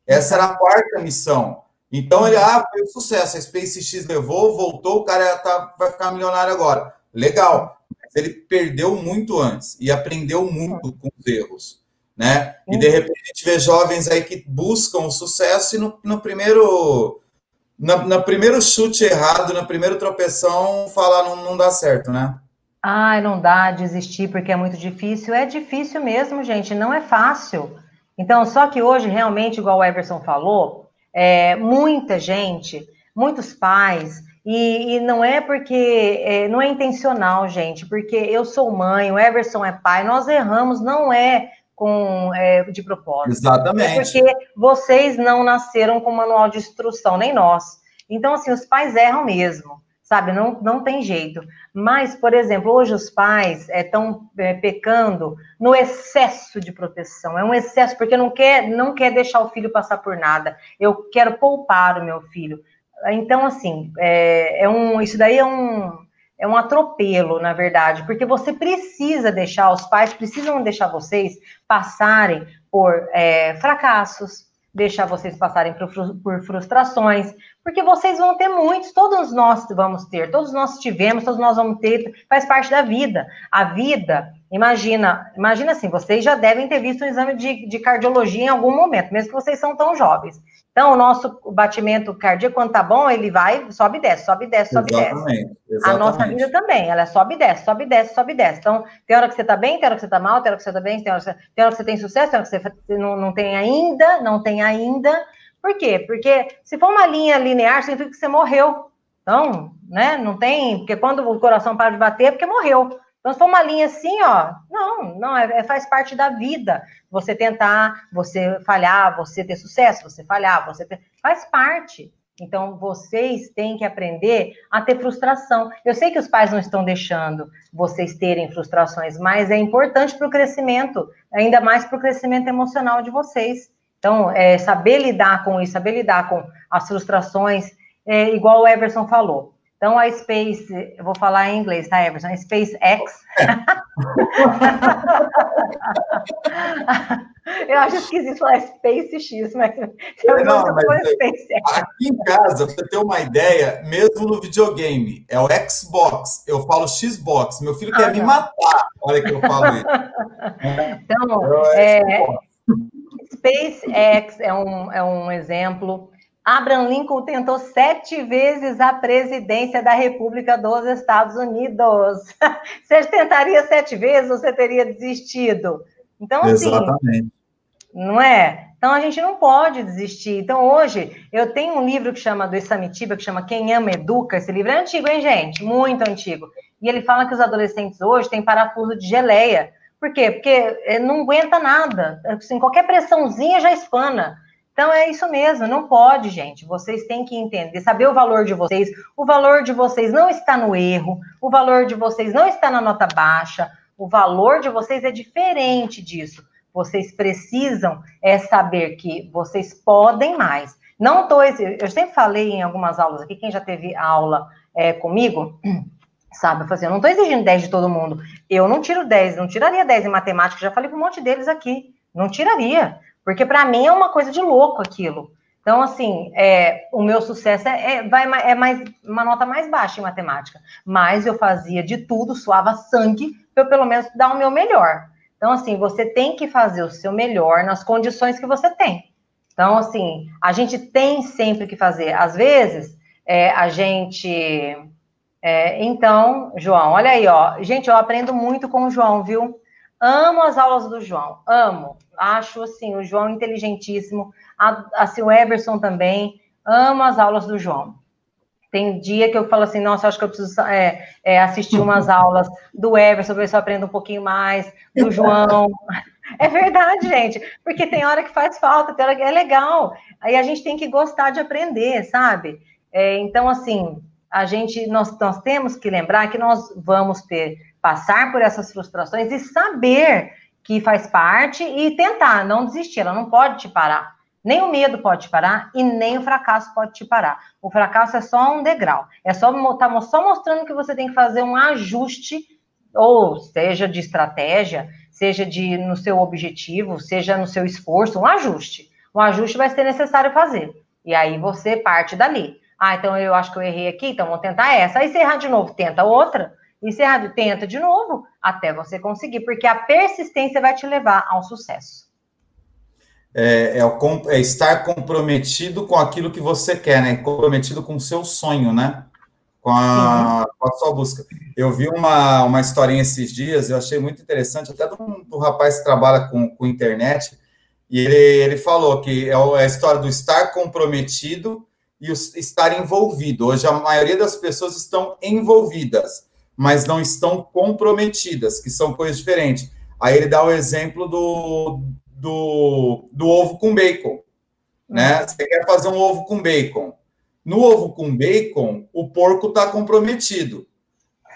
Essa era a quarta missão. Então ele, ah, foi um sucesso, a SpaceX levou, voltou, o cara tá, vai ficar milionário agora. Legal. Mas ele perdeu muito antes e aprendeu muito com os erros. Né? E de repente a gente vê jovens aí que buscam o sucesso e no, no primeiro. No, no primeiro chute errado, na primeira tropeção, falar não, não dá certo, né? Ai, não dá, desistir porque é muito difícil. É difícil mesmo, gente, não é fácil. Então, só que hoje, realmente, igual o Everson falou, é, muita gente, muitos pais, e, e não é porque, é, não é intencional, gente, porque eu sou mãe, o Everson é pai, nós erramos, não é com é, de propósito. Exatamente. É porque vocês não nasceram com manual de instrução, nem nós. Então, assim, os pais erram mesmo sabe? Não, não tem jeito. Mas, por exemplo, hoje os pais estão é, é, pecando no excesso de proteção. É um excesso, porque não quer, não quer deixar o filho passar por nada. Eu quero poupar o meu filho. Então, assim, é, é um, isso daí é um, é um atropelo, na verdade, porque você precisa deixar, os pais precisam deixar vocês passarem por é, fracassos, deixar vocês passarem por, frustrações, porque vocês vão ter muitos, todos nós vamos ter, todos nós tivemos, todos nós vamos ter, faz parte da vida. A vida, imagina, imagina assim, vocês já devem ter visto um exame de, de cardiologia em algum momento, mesmo que vocês são tão jovens. Então, o nosso batimento cardíaco, quando tá bom, ele vai, sobe e desce, sobe e desce, sobe e desce. Exatamente. A nossa vida também, ela sobe e desce, sobe e desce, sobe e desce. Então, tem hora que você tá bem, tem hora que você tá mal, tem hora que você tá bem, tem hora que você, tem, hora que você tem sucesso, tem hora que você não, não tem ainda, não tem ainda. Por quê? Porque se for uma linha linear, significa que você morreu. Então, né, não tem, porque quando o coração para de bater, é porque morreu. Então, se for uma linha assim, ó, não, não, é, é, faz parte da vida. Você tentar, você falhar, você ter sucesso, você falhar, você ter, faz parte. Então, vocês têm que aprender a ter frustração. Eu sei que os pais não estão deixando vocês terem frustrações, mas é importante para o crescimento, ainda mais para o crescimento emocional de vocês. Então, é, saber lidar com isso, saber lidar com as frustrações, é, igual o Everson falou. Então, a Space, eu vou falar em inglês, tá, Everson? A SpaceX. eu acho esquisito falar Space X, mas eu não, mas SpaceX. Aqui em casa, pra você ter uma ideia, mesmo no videogame, é o Xbox, eu falo Xbox, meu filho ah, quer não. me matar, olha que eu falo isso. Então, é, é SpaceX é um, é um exemplo. Abraham Lincoln tentou sete vezes a presidência da República dos Estados Unidos. Você tentaria sete vezes, você teria desistido. Então, assim, Exatamente. não é? Então, a gente não pode desistir. Então, hoje, eu tenho um livro que chama, do Isamitiba, que chama Quem Ama Educa. Esse livro é antigo, hein, gente? Muito antigo. E ele fala que os adolescentes hoje têm parafuso de geleia. Por quê? Porque eh, não aguenta nada. Assim, qualquer pressãozinha já espana. Então é isso mesmo, não pode, gente. Vocês têm que entender, saber o valor de vocês. O valor de vocês não está no erro, o valor de vocês não está na nota baixa. O valor de vocês é diferente disso. Vocês precisam é saber que vocês podem mais. Não estou. Eu sempre falei em algumas aulas aqui, quem já teve aula é, comigo, sabe? Eu, assim, eu não estou exigindo 10 de todo mundo. Eu não tiro 10, não tiraria 10 em matemática, já falei para um monte deles aqui. Não tiraria. Porque para mim é uma coisa de louco aquilo. Então, assim, é, o meu sucesso é, é, vai, é mais uma nota mais baixa em matemática. Mas eu fazia de tudo, suava sangue, para eu pelo menos dar o meu melhor. Então, assim, você tem que fazer o seu melhor nas condições que você tem. Então, assim, a gente tem sempre que fazer. Às vezes, é, a gente. É, então, João, olha aí, ó. Gente, eu aprendo muito com o João, viu? Amo as aulas do João, amo. Acho assim, o João inteligentíssimo, a, assim, o Everson também. Amo as aulas do João. Tem dia que eu falo assim, nossa, acho que eu preciso é, é, assistir umas aulas do Everson, ver se eu aprendo um pouquinho mais, do João. É verdade, gente, porque tem hora que faz falta, tem hora que é legal. Aí a gente tem que gostar de aprender, sabe? É, então, assim, a gente, nós, nós temos que lembrar que nós vamos ter passar por essas frustrações e saber que faz parte e tentar, não desistir, ela não pode te parar. Nem o medo pode te parar e nem o fracasso pode te parar. O fracasso é só um degrau. É só tá só mostrando que você tem que fazer um ajuste, ou seja de estratégia, seja de no seu objetivo, seja no seu esforço, um ajuste. Um ajuste vai ser necessário fazer. E aí você parte dali. Ah, então eu acho que eu errei aqui, então vou tentar essa. Aí você errar de novo, tenta outra. Encerrado, tenta de novo até você conseguir, porque a persistência vai te levar ao sucesso. É, é, é, estar comprometido com aquilo que você quer, né? Comprometido com o seu sonho, né? Com a, com a sua busca. Eu vi uma, uma historinha esses dias, eu achei muito interessante, até do, do rapaz que trabalha com, com internet, e ele, ele falou que é, é a história do estar comprometido e o estar envolvido. Hoje a maioria das pessoas estão envolvidas mas não estão comprometidas, que são coisas diferentes. Aí ele dá o exemplo do, do, do ovo com bacon. Né? Uhum. Você quer fazer um ovo com bacon. No ovo com bacon, o porco está comprometido.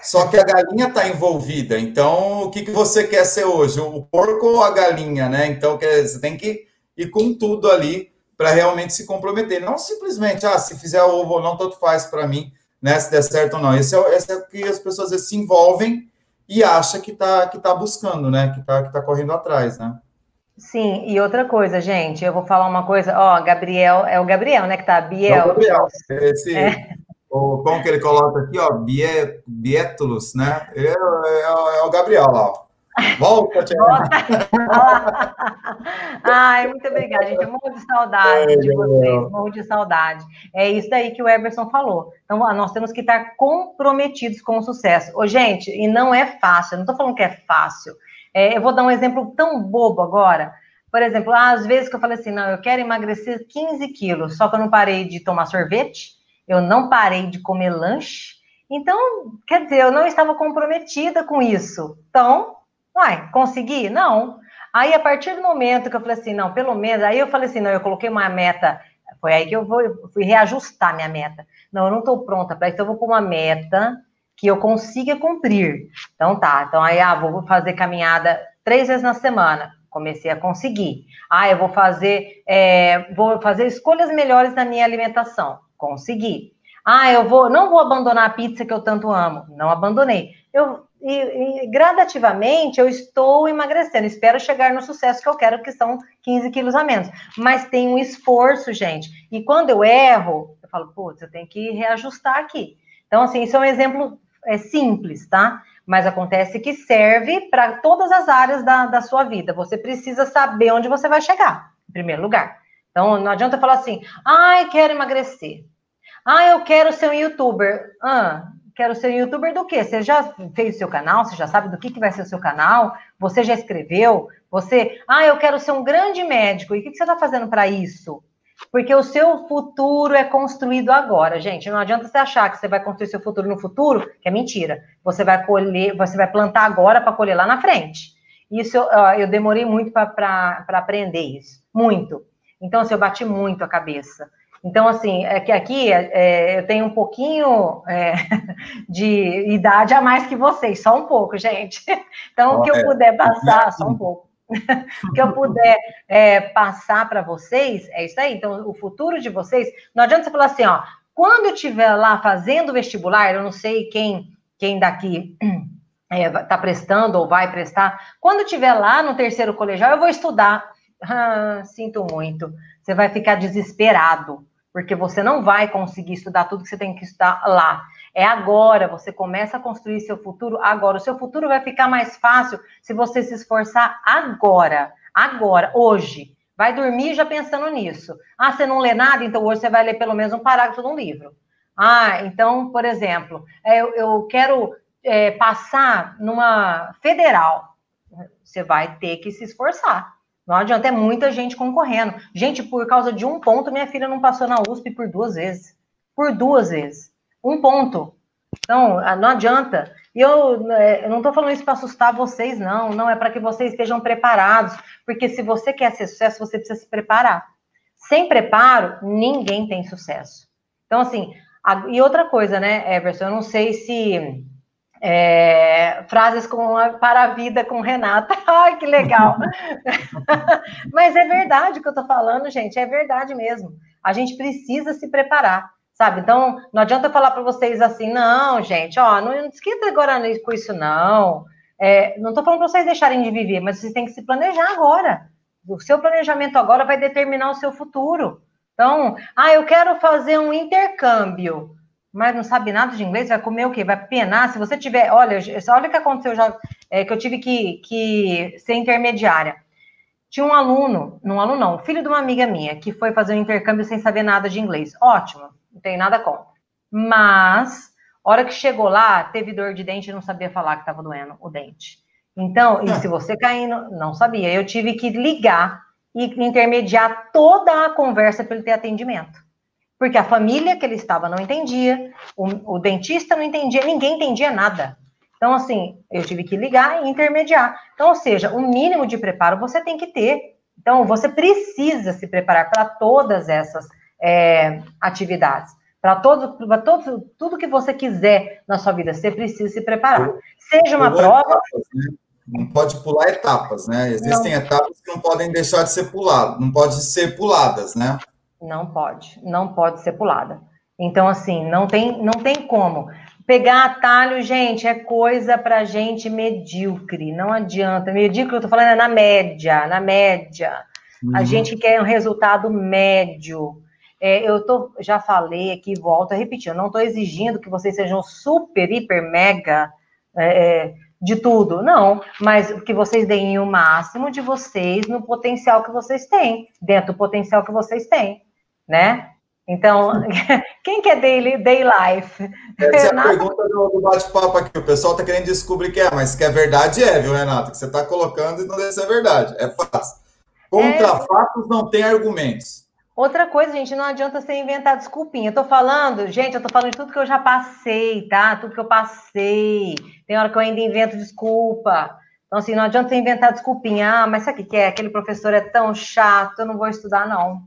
Só que a galinha está envolvida. Então, o que, que você quer ser hoje? O porco ou a galinha, né? Então, você tem que ir com tudo ali para realmente se comprometer. Não simplesmente, ah, se fizer ovo ou não, tanto faz para mim né, se der certo ou não. Esse é, esse é o que as pessoas vezes, se envolvem e acham que está que tá buscando, né? Que está que tá correndo atrás, né? Sim, e outra coisa, gente, eu vou falar uma coisa, ó, Gabriel, é o Gabriel, né, que tá, Biel. É o Gabriel, esse, é. o, como que ele coloca aqui, ó, Bietulus, né, é, é, é, o Gabriel lá, ó. Volta, Tia. Ai, muito obrigada, gente. Eu morro de saudade de vocês, morro de saudade. É isso aí que o Everson falou. Então, nós temos que estar comprometidos com o sucesso. Ô, gente, e não é fácil, eu não estou falando que é fácil. É, eu vou dar um exemplo tão bobo agora. Por exemplo, às vezes que eu falei assim, não, eu quero emagrecer 15 quilos, só que eu não parei de tomar sorvete, eu não parei de comer lanche. Então, quer dizer, eu não estava comprometida com isso. Então, Uai, consegui? Não. Aí, a partir do momento que eu falei assim, não, pelo menos, aí eu falei assim, não, eu coloquei uma meta Foi aí que eu, vou, eu fui reajustar minha meta. Não, eu não estou pronta para isso, eu vou pôr uma meta que eu consiga cumprir. Então tá, então aí, ah, vou fazer caminhada três vezes na semana. Comecei a conseguir. Ah, eu vou fazer, é, vou fazer escolhas melhores na minha alimentação. Consegui. Ah, eu vou, não vou abandonar a pizza que eu tanto amo. Não abandonei. Eu e, e, gradativamente eu estou emagrecendo. Espero chegar no sucesso que eu quero, que são 15 quilos a menos. Mas tem um esforço, gente. E quando eu erro, eu falo, putz, eu tenho que reajustar aqui. Então, assim, isso é um exemplo é simples, tá? Mas acontece que serve para todas as áreas da, da sua vida. Você precisa saber onde você vai chegar, em primeiro lugar. Então, não adianta falar assim, ai, quero emagrecer. Ah, eu quero ser um youtuber. Ah, quero ser youtuber do quê? Você já fez o seu canal? Você já sabe do que, que vai ser o seu canal? Você já escreveu? Você, ah, eu quero ser um grande médico. E o que, que você está fazendo para isso? Porque o seu futuro é construído agora, gente. Não adianta você achar que você vai construir seu futuro no futuro, que é mentira. Você vai colher, você vai plantar agora para colher lá na frente. Isso eu, eu demorei muito para aprender isso. Muito. Então, assim, eu bati muito a cabeça. Então, assim, é que aqui é, eu tenho um pouquinho é, de idade a mais que vocês, só um pouco, gente. Então, o que eu puder passar, só um pouco. o que eu puder é, passar para vocês, é isso aí. Então, o futuro de vocês, não adianta você falar assim, ó, quando eu estiver lá fazendo vestibular, eu não sei quem, quem daqui está é, prestando ou vai prestar, quando eu estiver lá no terceiro colegial, eu vou estudar. Ah, sinto muito. Você vai ficar desesperado, porque você não vai conseguir estudar tudo que você tem que estudar lá. É agora, você começa a construir seu futuro agora. O seu futuro vai ficar mais fácil se você se esforçar agora, agora, hoje. Vai dormir já pensando nisso. Ah, você não lê nada, então hoje você vai ler pelo menos um parágrafo de um livro. Ah, então, por exemplo, é, eu, eu quero é, passar numa federal. Você vai ter que se esforçar. Não adianta, é muita gente concorrendo. Gente, por causa de um ponto, minha filha não passou na USP por duas vezes. Por duas vezes. Um ponto. Então, ah, não adianta. E eu, é, eu não estou falando isso para assustar vocês, não. Não é para que vocês estejam preparados. Porque se você quer ser sucesso, você precisa se preparar. Sem preparo, ninguém tem sucesso. Então, assim, a, e outra coisa, né, Everson? Eu não sei se. É, frases com a, para a vida com Renata. Ai, que legal! Mas é verdade o que eu estou falando, gente. É verdade mesmo. A gente precisa se preparar sabe? Então, não adianta falar para vocês assim, não, gente, ó, não, não esquenta agora com isso, não. É, não estou falando para vocês deixarem de viver, mas vocês têm que se planejar agora. O seu planejamento agora vai determinar o seu futuro. Então, ah, eu quero fazer um intercâmbio, mas não sabe nada de inglês, vai comer o quê? Vai penar? Se você tiver, olha, olha o que aconteceu já, é, que eu tive que, que ser intermediária. Tinha um aluno, não um aluno não, filho de uma amiga minha, que foi fazer um intercâmbio sem saber nada de inglês. Ótimo não tenho nada contra. Mas, hora que chegou lá, teve dor de dente e não sabia falar que estava doendo o dente. Então, e se você caindo, não sabia. Eu tive que ligar e intermediar toda a conversa para ele ter atendimento. Porque a família que ele estava não entendia, o, o dentista não entendia, ninguém entendia nada. Então, assim, eu tive que ligar e intermediar. Então, ou seja, o mínimo de preparo você tem que ter. Então, você precisa se preparar para todas essas é, atividades. Para todo, todo, tudo que você quiser na sua vida, você precisa se preparar. Seja uma prova. Etapas, né? Não pode pular etapas, né? Existem não. etapas que não podem deixar de ser puladas, não pode ser puladas, né? Não pode, não pode ser pulada. Então, assim, não tem, não tem como. Pegar atalho, gente, é coisa para gente medíocre. Não adianta. Medíocre, eu tô falando, é na média, na média. Uhum. A gente quer um resultado médio. É, eu tô, já falei aqui, volto a repetir, eu não estou exigindo que vocês sejam super, hiper, mega é, é, de tudo, não, mas que vocês deem o máximo de vocês no potencial que vocês têm, dentro do potencial que vocês têm, né? Então, quem quer daily, day life? Essa é a pergunta do, do bate-papo aqui. O pessoal está querendo descobrir que é, mas que é verdade é, viu, Renato? Que você está colocando e não deve ser verdade. É fácil. Contra é... fatos não tem argumentos. Outra coisa, gente, não adianta você inventar desculpinha. Eu tô falando, gente, eu tô falando de tudo que eu já passei, tá? Tudo que eu passei. Tem hora que eu ainda invento desculpa. Então, assim, não adianta você inventar desculpinha. Ah, mas sabe o que é? Aquele professor é tão chato, eu não vou estudar, não.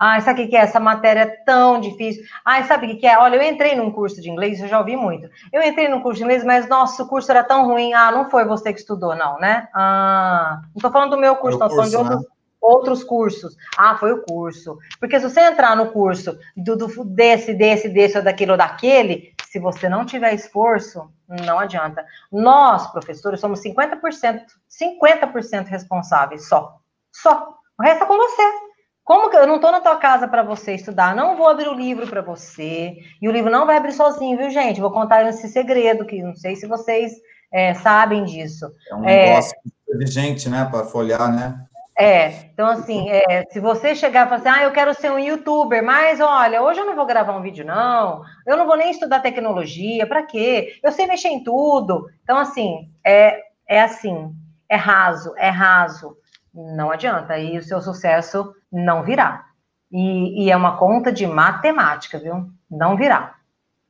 Ai, sabe o que é? Essa matéria é tão difícil. Ai, sabe o que é? Olha, eu entrei num curso de inglês, eu já ouvi muito. Eu entrei num curso de inglês, mas nossa, o curso era tão ruim. Ah, não foi você que estudou, não, né? Ah, não tô falando do meu curso, não, tô falando de outros. Né? outros cursos. Ah, foi o curso. Porque se você entrar no curso do, do, desse, desse, desse, ou daquele ou daquele, se você não tiver esforço, não adianta. Nós, professores, somos 50%, 50% responsáveis só. Só. O resto é com você. Como que eu não estou na tua casa para você estudar? Não vou abrir o livro para você. E o livro não vai abrir sozinho, viu, gente? Vou contar esse segredo que não sei se vocês é, sabem disso. É um negócio é... inteligente, né, para folhear, né? É, então assim, é, se você chegar e falar assim, ah, eu quero ser um youtuber, mas olha, hoje eu não vou gravar um vídeo, não, eu não vou nem estudar tecnologia, para quê? Eu sei mexer em tudo. Então, assim, é, é assim, é raso, é raso. Não adianta, e o seu sucesso não virá. E, e é uma conta de matemática, viu? Não virá.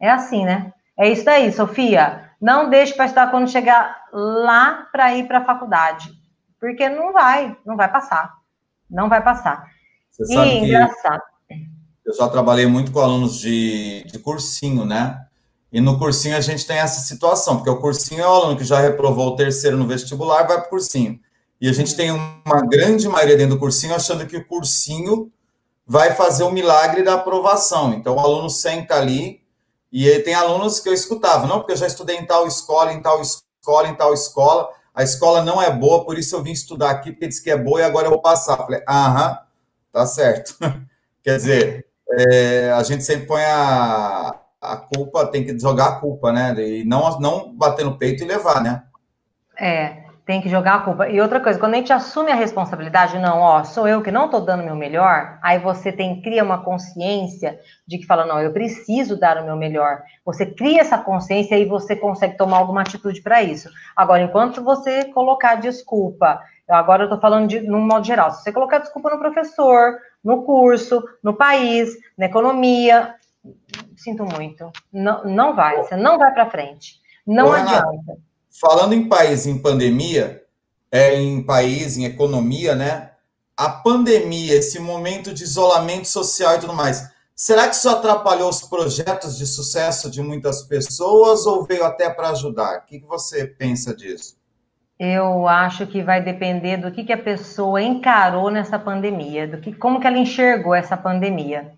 É assim, né? É isso aí, Sofia. Não deixe para estudar quando chegar lá para ir para a faculdade porque não vai, não vai passar. Não vai passar. Você sabe e, que engraçado. Eu já trabalhei muito com alunos de, de cursinho, né? E no cursinho a gente tem essa situação, porque o cursinho é o aluno que já reprovou o terceiro no vestibular, vai para o cursinho. E a gente tem uma grande maioria dentro do cursinho achando que o cursinho vai fazer o milagre da aprovação. Então o aluno senta ali e tem alunos que eu escutava, não, porque eu já estudei em tal escola, em tal escola, em tal escola a escola não é boa, por isso eu vim estudar aqui, porque disse que é boa e agora eu vou passar. Falei, aham, tá certo. Quer dizer, é, a gente sempre põe a, a culpa, tem que jogar a culpa, né? E não, não bater no peito e levar, né? É, tem que jogar a culpa. E outra coisa, quando a gente assume a responsabilidade, não, ó, sou eu que não estou dando o meu melhor, aí você tem cria uma consciência de que fala, não, eu preciso dar o meu melhor. Você cria essa consciência e você consegue tomar alguma atitude para isso. Agora, enquanto você colocar desculpa, agora eu estou falando de num modo geral, se você colocar desculpa no professor, no curso, no país, na economia, sinto muito, não, não vai, você não vai para frente. Não adianta. Falando em país em pandemia, é, em país, em economia, né? A pandemia, esse momento de isolamento social e tudo mais, será que isso atrapalhou os projetos de sucesso de muitas pessoas ou veio até para ajudar? O que você pensa disso? Eu acho que vai depender do que, que a pessoa encarou nessa pandemia, do que, como que ela enxergou essa pandemia.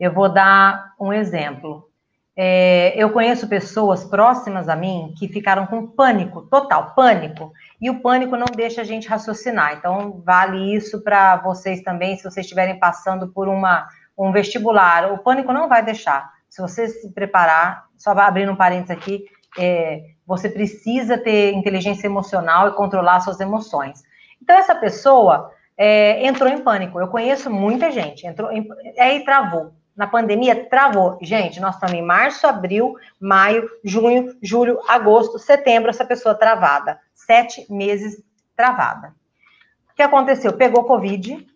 Eu vou dar um exemplo. É, eu conheço pessoas próximas a mim que ficaram com pânico, total pânico, e o pânico não deixa a gente raciocinar. Então, vale isso para vocês também, se vocês estiverem passando por uma, um vestibular. O pânico não vai deixar. Se você se preparar, só abrindo um parênteses aqui, é, você precisa ter inteligência emocional e controlar suas emoções. Então, essa pessoa é, entrou em pânico. Eu conheço muita gente, entrou em, aí travou na pandemia travou. Gente, nós estamos em março, abril, maio, junho, julho, agosto, setembro, essa pessoa travada. Sete meses travada. O que aconteceu? Pegou Covid,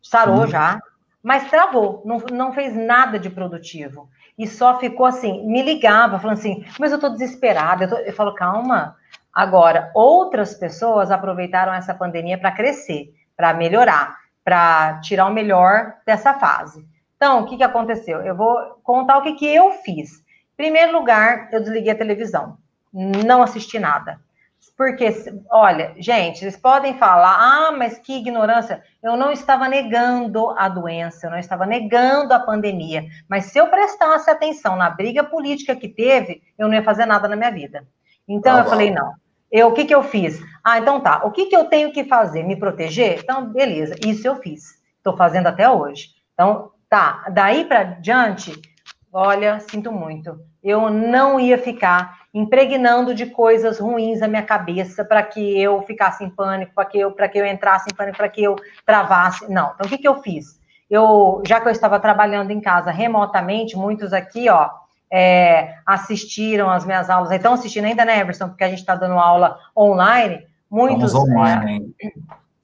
sarou uhum. já, mas travou, não, não fez nada de produtivo. E só ficou assim, me ligava, falando assim, mas eu estou desesperada. Eu, tô... eu falo, calma. Agora, outras pessoas aproveitaram essa pandemia para crescer, para melhorar, para tirar o melhor dessa fase. Então, o que, que aconteceu? Eu vou contar o que, que eu fiz. Em primeiro lugar, eu desliguei a televisão. Não assisti nada. Porque, olha, gente, vocês podem falar, ah, mas que ignorância. Eu não estava negando a doença, eu não estava negando a pandemia. Mas se eu prestasse atenção na briga política que teve, eu não ia fazer nada na minha vida. Então, ah, eu falei, não. Eu, o que, que eu fiz? Ah, então tá. O que, que eu tenho que fazer? Me proteger? Então, beleza. Isso eu fiz. Estou fazendo até hoje. Então, Tá, daí para diante, olha, sinto muito. Eu não ia ficar impregnando de coisas ruins na minha cabeça para que eu ficasse em pânico, para que eu para que eu entrasse em pânico, para que eu travasse. Não. Então o que que eu fiz? Eu, já que eu estava trabalhando em casa remotamente, muitos aqui, ó, é, assistiram as minhas aulas. Então assistindo ainda, né, Everson? Porque a gente está dando aula online. Muitos estamos online. É,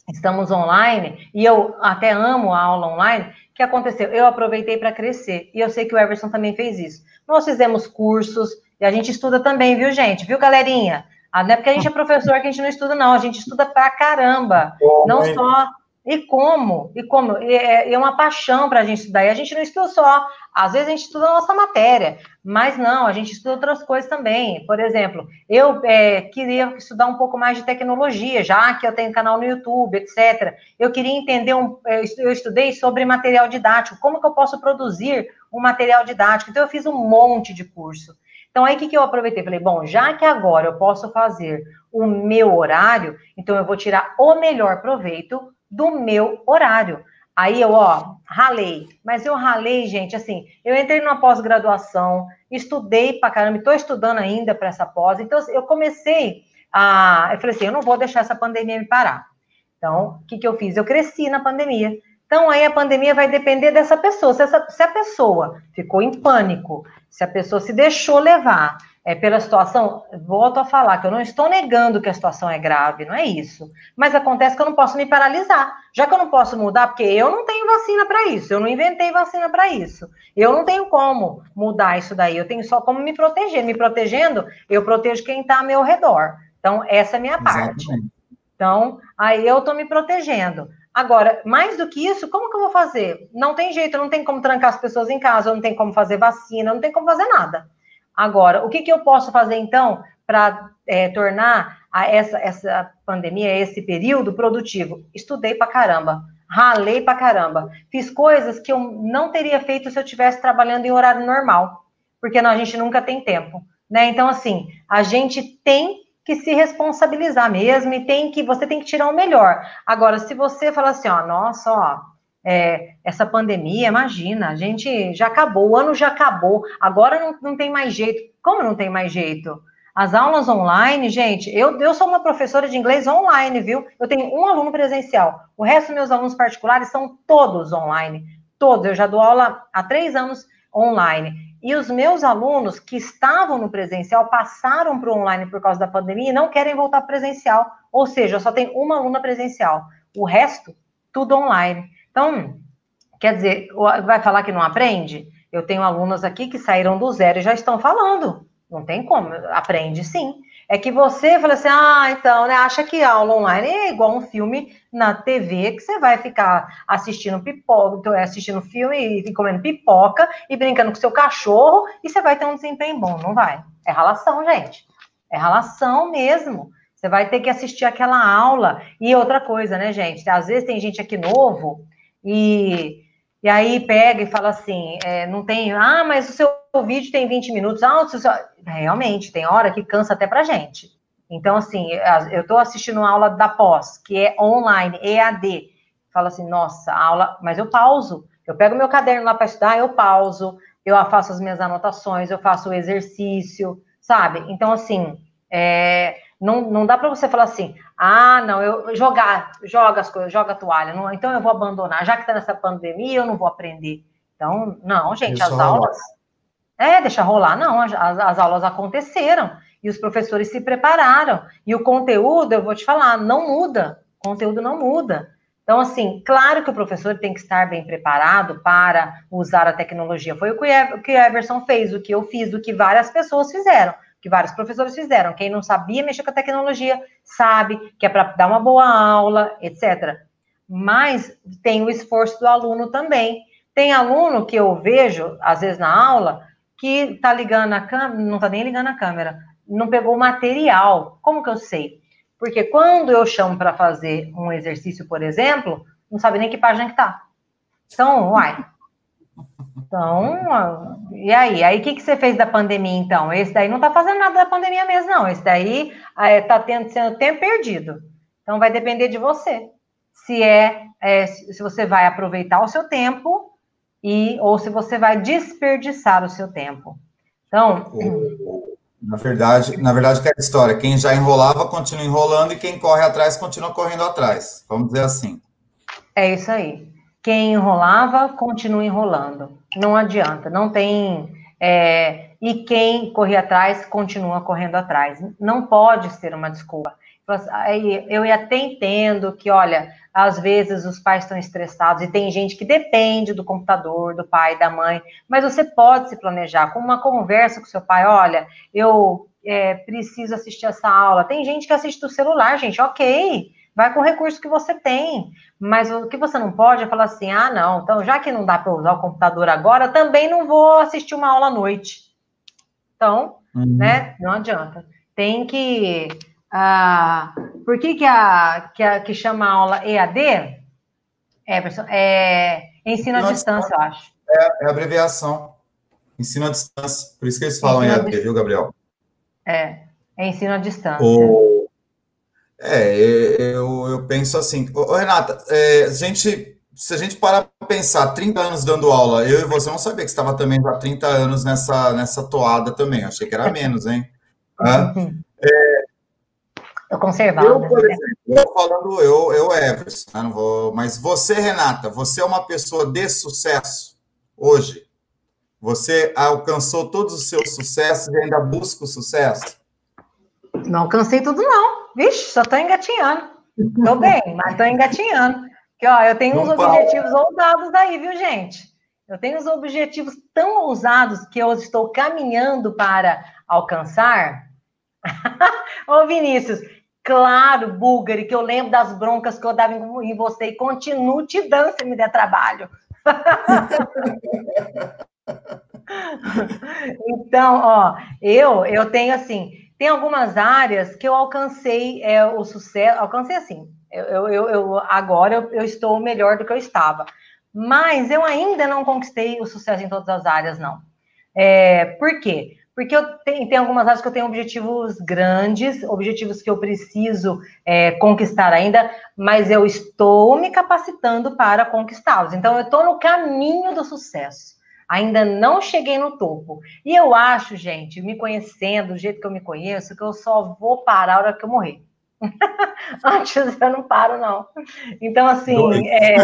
estamos online e eu até amo a aula online que aconteceu? Eu aproveitei para crescer. E eu sei que o Everson também fez isso. Nós fizemos cursos, e a gente estuda também, viu, gente? Viu, galerinha? Ah, não é porque a gente é professor que a gente não estuda, não. A gente estuda pra caramba. não só E como? E como? É, é uma paixão para a gente estudar. E a gente não estuda só. Às vezes a gente estuda a nossa matéria, mas não, a gente estuda outras coisas também. Por exemplo, eu é, queria estudar um pouco mais de tecnologia, já que eu tenho canal no YouTube, etc. Eu queria entender, um, é, eu estudei sobre material didático, como que eu posso produzir um material didático. Então, eu fiz um monte de curso. Então, aí o que, que eu aproveitei? Falei, bom, já que agora eu posso fazer o meu horário, então eu vou tirar o melhor proveito do meu horário. Aí eu, ó, ralei. Mas eu ralei, gente, assim, eu entrei numa pós-graduação, estudei pra caramba, estou estudando ainda para essa pós. Então, eu comecei a. Eu falei assim, eu não vou deixar essa pandemia me parar. Então, o que, que eu fiz? Eu cresci na pandemia. Então, aí a pandemia vai depender dessa pessoa. Se, essa, se a pessoa ficou em pânico, se a pessoa se deixou levar é, pela situação, volto a falar que eu não estou negando que a situação é grave, não é isso. Mas acontece que eu não posso me paralisar. Já que eu não posso mudar, porque eu não tenho vacina para isso, eu não inventei vacina para isso. Eu não tenho como mudar isso daí, eu tenho só como me proteger. Me protegendo, eu protejo quem está ao meu redor. Então, essa é a minha parte. Então, aí eu estou me protegendo. Agora, mais do que isso, como que eu vou fazer? Não tem jeito, não tem como trancar as pessoas em casa, não tem como fazer vacina, não tem como fazer nada. Agora, o que, que eu posso fazer então para é, tornar a essa, essa pandemia, esse período produtivo? Estudei para caramba, ralei para caramba, fiz coisas que eu não teria feito se eu estivesse trabalhando em horário normal, porque não, a gente nunca tem tempo, né? Então, assim, a gente tem que se responsabilizar mesmo e tem que você tem que tirar o melhor. Agora, se você fala assim, ó, nossa, ó, é, essa pandemia, imagina, a gente já acabou, o ano já acabou, agora não, não tem mais jeito. Como não tem mais jeito? As aulas online, gente, eu, eu sou uma professora de inglês online, viu? Eu tenho um aluno presencial. O resto dos meus alunos particulares são todos online. Todos. Eu já dou aula há três anos online. E os meus alunos que estavam no presencial passaram para o online por causa da pandemia e não querem voltar presencial. Ou seja, eu só tenho uma aluna presencial. O resto, tudo online. Então, quer dizer, vai falar que não aprende? Eu tenho alunos aqui que saíram do zero e já estão falando. Não tem como, aprende sim. É que você fala assim, ah, então, né, acha que aula online é igual um filme na TV que você vai ficar assistindo pipoca, é assistindo filme e comendo pipoca e brincando com seu cachorro e você vai ter um desempenho bom. Não vai. É relação, gente. É relação mesmo. Você vai ter que assistir aquela aula. E outra coisa, né, gente? Às vezes tem gente aqui novo e, e aí pega e fala assim, é, não tem, ah, mas o seu vídeo tem 20 minutos, ah, o seu realmente, tem hora que cansa até pra gente. Então, assim, eu estou assistindo uma aula da pós, que é online, EAD. Fala assim, nossa, aula, mas eu pauso. Eu pego meu caderno lá para estudar, eu pauso, eu faço as minhas anotações, eu faço o exercício, sabe? Então, assim, é, não, não dá para você falar assim, ah, não, eu jogar, joga as coisas, joga a toalha, não, então eu vou abandonar, já que está nessa pandemia, eu não vou aprender. Então, não, gente, as aulas. É, deixa rolar. Não, as, as aulas aconteceram e os professores se prepararam. E o conteúdo, eu vou te falar, não muda. O conteúdo não muda. Então, assim, claro que o professor tem que estar bem preparado para usar a tecnologia. Foi o que o Everson fez, o que eu fiz, o que várias pessoas fizeram, que vários professores fizeram. Quem não sabia mexer com a tecnologia sabe que é para dar uma boa aula, etc. Mas tem o esforço do aluno também. Tem aluno que eu vejo, às vezes na aula, que tá ligando a câmera, não tá nem ligando a câmera, não pegou o material. Como que eu sei? Porque quando eu chamo para fazer um exercício, por exemplo, não sabe nem que página que tá. Então, uai. Então, e aí? Aí o que, que você fez da pandemia, então? Esse daí não tá fazendo nada da pandemia mesmo, não. Esse daí é, tá tendo, sendo tempo perdido. Então, vai depender de você. Se é, é se você vai aproveitar o seu tempo e ou se você vai desperdiçar o seu tempo. Então, na verdade, na verdade, que é a história, quem já enrolava continua enrolando e quem corre atrás continua correndo atrás. Vamos dizer assim. É isso aí. Quem enrolava continua enrolando. Não adianta, não tem. É, e quem corria atrás continua correndo atrás. Não pode ser uma desculpa. Eu até entendo que, olha, às vezes os pais estão estressados e tem gente que depende do computador, do pai, da mãe, mas você pode se planejar com uma conversa com seu pai. Olha, eu é, preciso assistir essa aula. Tem gente que assiste do celular, gente, ok. Vai com o recurso que você tem. Mas o que você não pode é falar assim: ah, não, então já que não dá para usar o computador agora, também não vou assistir uma aula à noite. Então, uhum. né, não adianta. Tem que. Ah, por que, que, a, que, a, que chama a aula EAD? Everson, é ensino à distância, eu acho. É, é abreviação. Ensino à distância. Por isso que eles falam ensino EAD, viu, Gabriel? É, é ensino à distância. O... É, eu, eu penso assim. Ô, Renata, é, a gente, se a gente parar para pensar, 30 anos dando aula, eu e você não sabia que estava também há 30 anos nessa, nessa toada também. Achei que era menos, hein? é, eu conservava. Eu, por né? exemplo, eu falando eu, eu Everson, né, não vou, mas você, Renata, você é uma pessoa de sucesso hoje? Você alcançou todos os seus sucessos e ainda busca o sucesso? Não alcancei tudo, não. Vixe, só estou engatinhando. Estou bem, mas estou engatinhando. Porque, ó, eu tenho não uns fala. objetivos ousados aí, viu, gente? Eu tenho uns objetivos tão ousados que eu estou caminhando para alcançar. Ô, Vinícius, claro, Bulgari, que eu lembro das broncas que eu dava em você e continuo te dando se me der trabalho. então, ó, eu, eu tenho assim, tem algumas áreas que eu alcancei é, o sucesso, alcancei assim, eu, eu, eu agora eu, eu, estou melhor do que eu estava, mas eu ainda não conquistei o sucesso em todas as áreas, não. É, por quê? Porque eu tenho, tem algumas áreas que eu tenho objetivos grandes, objetivos que eu preciso é, conquistar ainda, mas eu estou me capacitando para conquistá-los. Então, eu estou no caminho do sucesso. Ainda não cheguei no topo. E eu acho, gente, me conhecendo do jeito que eu me conheço, que eu só vou parar a hora que eu morrer. Antes eu não paro, não. Então, assim, é...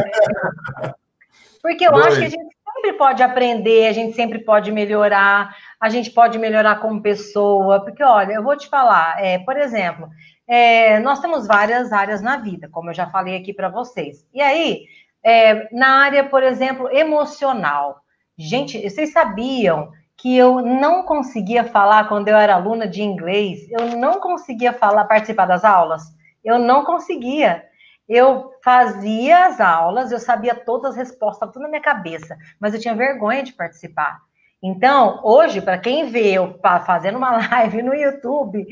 porque eu Dois. acho que a gente sempre pode aprender, a gente sempre pode melhorar, a gente pode melhorar como pessoa. Porque, olha, eu vou te falar, é, por exemplo, é, nós temos várias áreas na vida, como eu já falei aqui para vocês. E aí, é, na área, por exemplo, emocional. Gente, vocês sabiam que eu não conseguia falar quando eu era aluna de inglês? Eu não conseguia falar, participar das aulas? Eu não conseguia. Eu fazia as aulas, eu sabia todas as respostas, tudo na minha cabeça, mas eu tinha vergonha de participar. Então, hoje, para quem vê eu fazendo uma live no YouTube,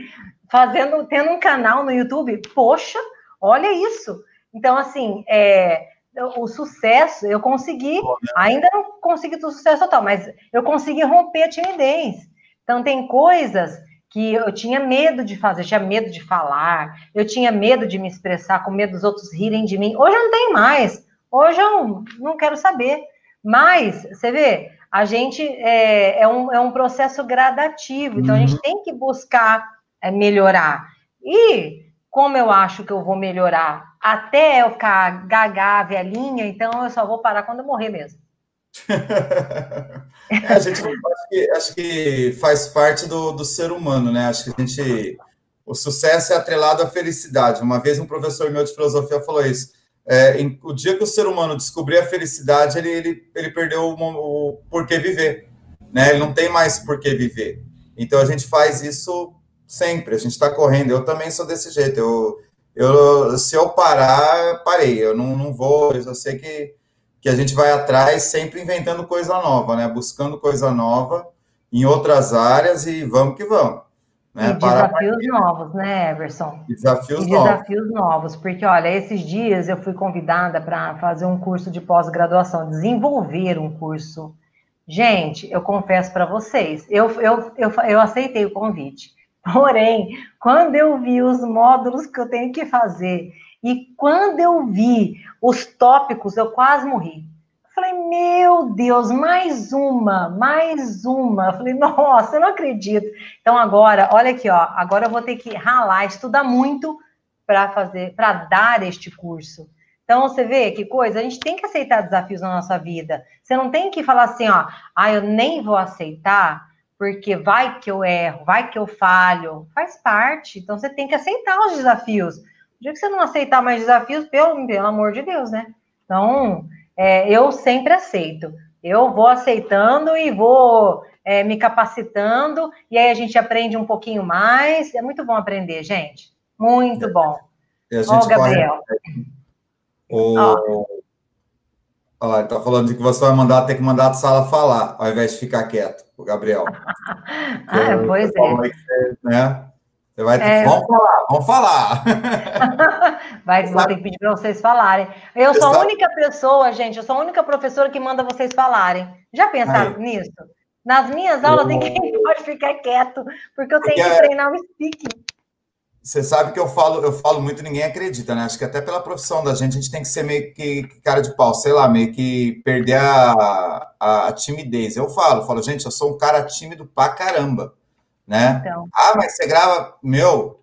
fazendo, tendo um canal no YouTube, poxa, olha isso. Então, assim, é, o sucesso, eu consegui, né? ainda não consegui o sucesso total, mas eu consegui romper a timidez. Então, tem coisas que eu tinha medo de fazer, eu tinha medo de falar, eu tinha medo de me expressar, com medo dos outros rirem de mim. Hoje eu não tenho mais, hoje eu não quero saber. Mas, você vê, a gente é, é, um, é um processo gradativo, então a gente uhum. tem que buscar é, melhorar. E como eu acho que eu vou melhorar até eu ficar gaga, velhinha, então eu só vou parar quando eu morrer mesmo. é, a gente acho que, acho que faz parte do, do ser humano, né? Acho que a gente. O sucesso é atrelado à felicidade. Uma vez um professor meu de filosofia falou isso. É, em, o dia que o ser humano descobrir a felicidade, ele, ele, ele perdeu o, o porquê viver. Né? Ele não tem mais porquê viver. Então a gente faz isso Sempre, a gente está correndo. Eu também sou desse jeito. Eu, eu, se eu parar, parei. Eu não, não vou. Eu sei que, que a gente vai atrás, sempre inventando coisa nova, né? Buscando coisa nova em outras áreas e vamos que vamos. Né? E desafios para... novos, né, Everson? Desafios e novos. Desafios novos, porque olha, esses dias eu fui convidada para fazer um curso de pós-graduação, desenvolver um curso. Gente, eu confesso para vocês, eu, eu, eu, eu aceitei o convite. Porém, quando eu vi os módulos que eu tenho que fazer e quando eu vi os tópicos, eu quase morri. Falei, meu Deus, mais uma, mais uma. Falei, nossa, eu não acredito. Então agora, olha aqui, ó, agora eu vou ter que ralar, estudar muito para fazer, para dar este curso. Então, você vê que coisa, a gente tem que aceitar desafios na nossa vida. Você não tem que falar assim, ó, ah, eu nem vou aceitar, porque vai que eu erro, vai que eu falho, faz parte. Então você tem que aceitar os desafios. O dia que você não aceitar mais desafios, pelo, pelo amor de Deus, né? Então, é, eu sempre aceito. Eu vou aceitando e vou é, me capacitando, e aí a gente aprende um pouquinho mais. É muito bom aprender, gente. Muito bom. E a gente Ó, o Gabriel. O... Olha ele está falando de que você vai mandar, ter que mandar a sala falar, ao invés de ficar quieto, o Gabriel. ah, pois é. Você, né? Você vai ter... é... Vamos falar, vamos falar. vai, vou ter que pedir para vocês falarem. Eu sou a única pessoa, gente, eu sou a única professora que manda vocês falarem. Já pensaram Aí. nisso? Nas minhas aulas, ninguém pode ficar quieto, porque eu tenho porque que treinar o speaking. Você sabe que eu falo, eu falo muito, ninguém acredita, né? Acho que até pela profissão da gente, a gente tem que ser meio que, cara de pau, sei lá, meio que perder a, a, a, timidez. Eu falo, falo, gente, eu sou um cara tímido pra caramba, né? Então. Ah, mas você grava, meu,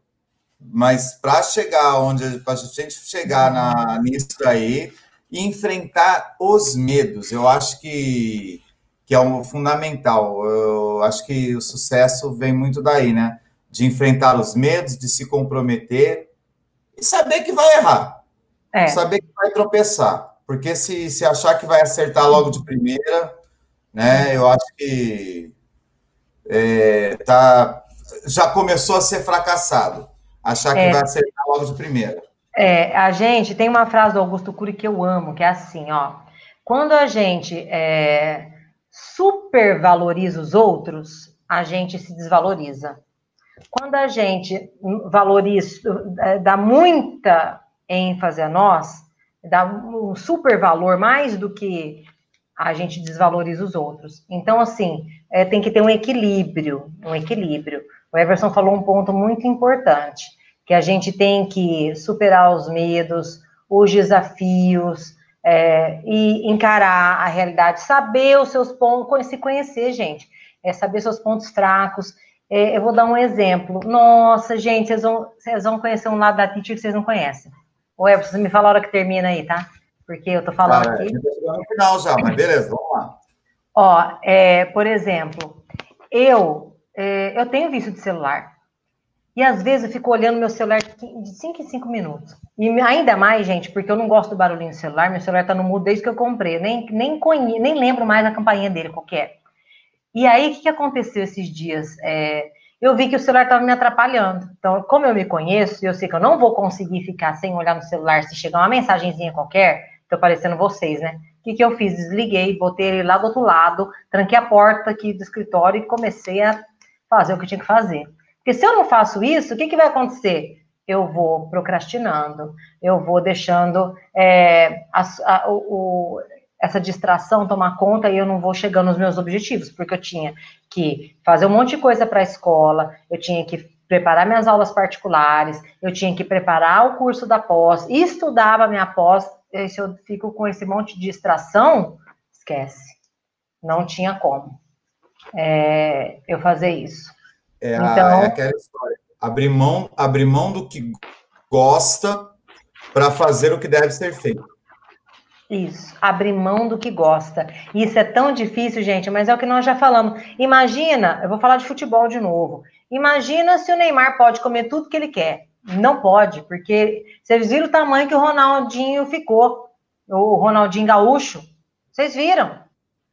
mas para chegar onde, para a gente chegar na, nisso aí e enfrentar os medos, eu acho que, que é um fundamental. Eu acho que o sucesso vem muito daí, né? De enfrentar os medos, de se comprometer e saber que vai errar. É. Saber que vai tropeçar. Porque se, se achar que vai acertar logo de primeira, né, eu acho que é, tá, já começou a ser fracassado. Achar que é. vai acertar logo de primeira. É, a gente tem uma frase do Augusto Cury que eu amo, que é assim, ó. Quando a gente é, supervaloriza os outros, a gente se desvaloriza. Quando a gente valoriza, é, dá muita ênfase a nós, dá um super valor mais do que a gente desvaloriza os outros. Então, assim, é, tem que ter um equilíbrio, um equilíbrio. O Everson falou um ponto muito importante, que a gente tem que superar os medos, os desafios, é, e encarar a realidade, saber os seus pontos, se conhecer, gente, é saber seus pontos fracos é, eu vou dar um exemplo. Nossa, gente, vocês vão, vocês vão conhecer um lado da teacher que vocês não conhecem. Ou é, vocês me falam a hora que termina aí, tá? Porque eu tô falando tá, aqui. No final já, mas beleza, vamos lá. Ó, é, por exemplo, eu, é, eu tenho vício de celular. E às vezes eu fico olhando meu celular de 5 em 5 minutos. E ainda mais, gente, porque eu não gosto do barulhinho do celular, meu celular tá no mudo desde que eu comprei. nem, nem, conhe, nem lembro mais a campainha dele, qualquer. E aí, o que, aconteceu esses dias? É, eu vi que o celular estava me atrapalhando. Então, como eu me conheço, eu sei que eu não vou conseguir ficar sem olhar no celular se chegar uma mensagenzinha qualquer, estou parecendo vocês, né? O que, que eu fiz? Desliguei, botei ele lá do outro lado, tranquei a porta aqui do escritório e comecei a fazer o que tinha que fazer. Porque se eu não faço isso, o que, que vai acontecer? Eu vou procrastinando, eu vou deixando é, a, a, o, essa distração tomar conta e eu não vou chegando nos meus objetivos, porque eu tinha que fazer um monte de coisa para a escola, eu tinha que preparar minhas aulas particulares, eu tinha que preparar o curso da pós, estudava minha pós, e se eu fico com esse monte de distração, esquece. Não tinha como é, eu fazer isso. É, então, é aquela história. Abrir mão, abrir mão do que gosta para fazer o que deve ser feito. Isso, abrir mão do que gosta. Isso é tão difícil, gente, mas é o que nós já falamos. Imagina, eu vou falar de futebol de novo. Imagina se o Neymar pode comer tudo que ele quer. Não pode, porque vocês viram o tamanho que o Ronaldinho ficou, o Ronaldinho Gaúcho. Vocês viram?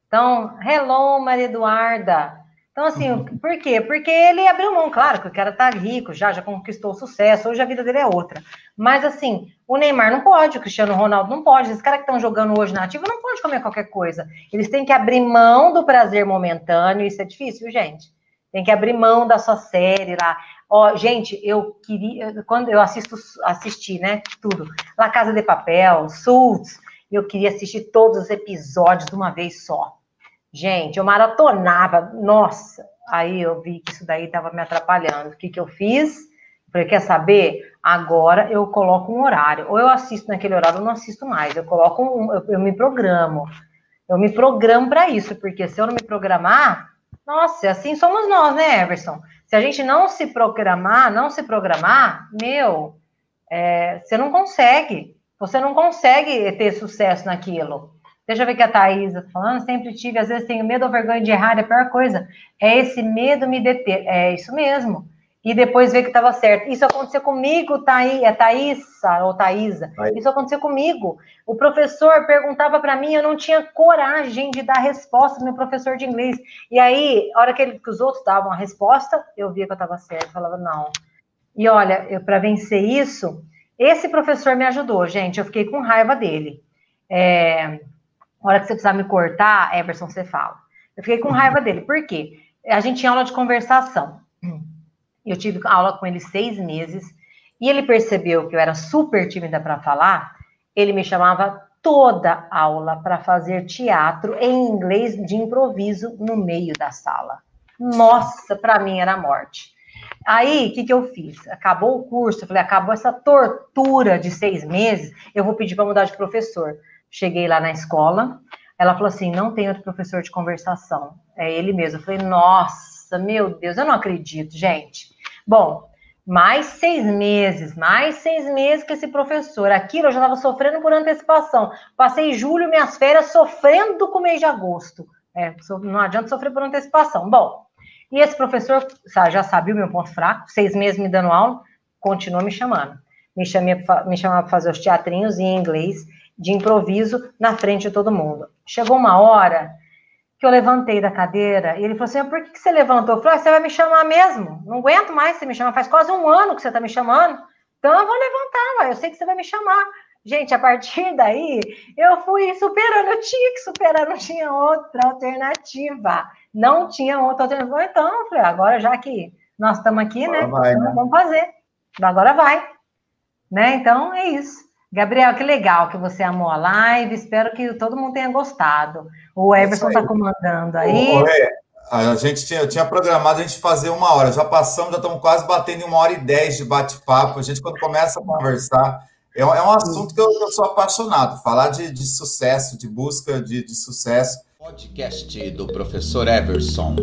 Então, hello, Maria Eduarda. Então, assim, por quê? Porque ele abriu mão, claro que o cara tá rico, já, já conquistou sucesso, hoje a vida dele é outra. Mas, assim, o Neymar não pode, o Cristiano Ronaldo não pode, esses caras que estão jogando hoje na ativa não pode comer qualquer coisa. Eles têm que abrir mão do prazer momentâneo, isso é difícil, gente. Tem que abrir mão da sua série lá. Ó, gente, eu queria, quando eu assisto, assisti, né, tudo, La Casa de Papel, Suits, eu queria assistir todos os episódios de uma vez só Gente, eu maratonava, nossa, aí eu vi que isso daí estava me atrapalhando. O que, que eu fiz? Falei, quer saber? Agora eu coloco um horário. Ou eu assisto naquele horário, ou não assisto mais. Eu coloco um, eu, eu me programo. Eu me programo para isso, porque se eu não me programar, nossa, assim somos nós, né, Everson? Se a gente não se programar, não se programar, meu, é, você não consegue. Você não consegue ter sucesso naquilo. Deixa eu ver o que a Thaís está falando. Sempre tive, às vezes tenho medo ou vergonha de errar, é a pior coisa. É esse medo me deter. É isso mesmo. E depois ver que estava certo. Isso aconteceu comigo, Thaís, é Thaísa ou Thaísa. Isso aconteceu comigo. O professor perguntava para mim, eu não tinha coragem de dar resposta, meu professor de inglês. E aí, a hora que, ele, que os outros davam a resposta, eu via que eu estava certo. Falava, não. E olha, para vencer isso, Esse professor me ajudou, gente. Eu fiquei com raiva dele. É, a hora que você precisar me cortar, Everson, você fala. Eu fiquei com raiva dele. Por quê? A gente tinha aula de conversação. Eu tive aula com ele seis meses. E ele percebeu que eu era super tímida para falar. Ele me chamava toda aula para fazer teatro em inglês de improviso no meio da sala. Nossa, para mim era morte. Aí, o que, que eu fiz? Acabou o curso, eu falei, acabou essa tortura de seis meses, eu vou pedir para mudar de professor. Cheguei lá na escola, ela falou assim, não tem outro professor de conversação, é ele mesmo. Eu falei, nossa, meu Deus, eu não acredito, gente. Bom, mais seis meses, mais seis meses que esse professor. Aquilo eu já estava sofrendo por antecipação. Passei julho, minhas férias, sofrendo com o mês de agosto. É, não adianta sofrer por antecipação. Bom, e esse professor já sabia o meu ponto fraco, seis meses me dando aula, continuou me chamando. Me, chamei, me chamava para fazer os teatrinhos em inglês, de improviso, na frente de todo mundo. Chegou uma hora que eu levantei da cadeira e ele falou assim: por que, você levantou? Eu falei: ah, você vai me chamar mesmo? Não aguento mais você me chamar, faz quase um ano que você está me chamando. Então eu vou levantar, eu sei que você vai me chamar. Gente, a partir daí, eu fui superando, eu tinha que superar, não tinha outra alternativa. Não tinha outra alternativa. Então, eu falei, agora já que nós estamos aqui, né, vai, né? Vamos fazer. Agora vai. Né? Então, é isso. Gabriel, que legal que você amou a live. Espero que todo mundo tenha gostado. O Everson está comandando aí. a gente tinha, tinha programado a gente fazer uma hora. Já passamos, já estamos quase batendo em uma hora e dez de bate-papo. A gente, quando começa a conversar, é, é um assunto que eu, eu, sou apaixonado. Falar de, de sucesso, de busca de, de sucesso. Podcast do professor Everson.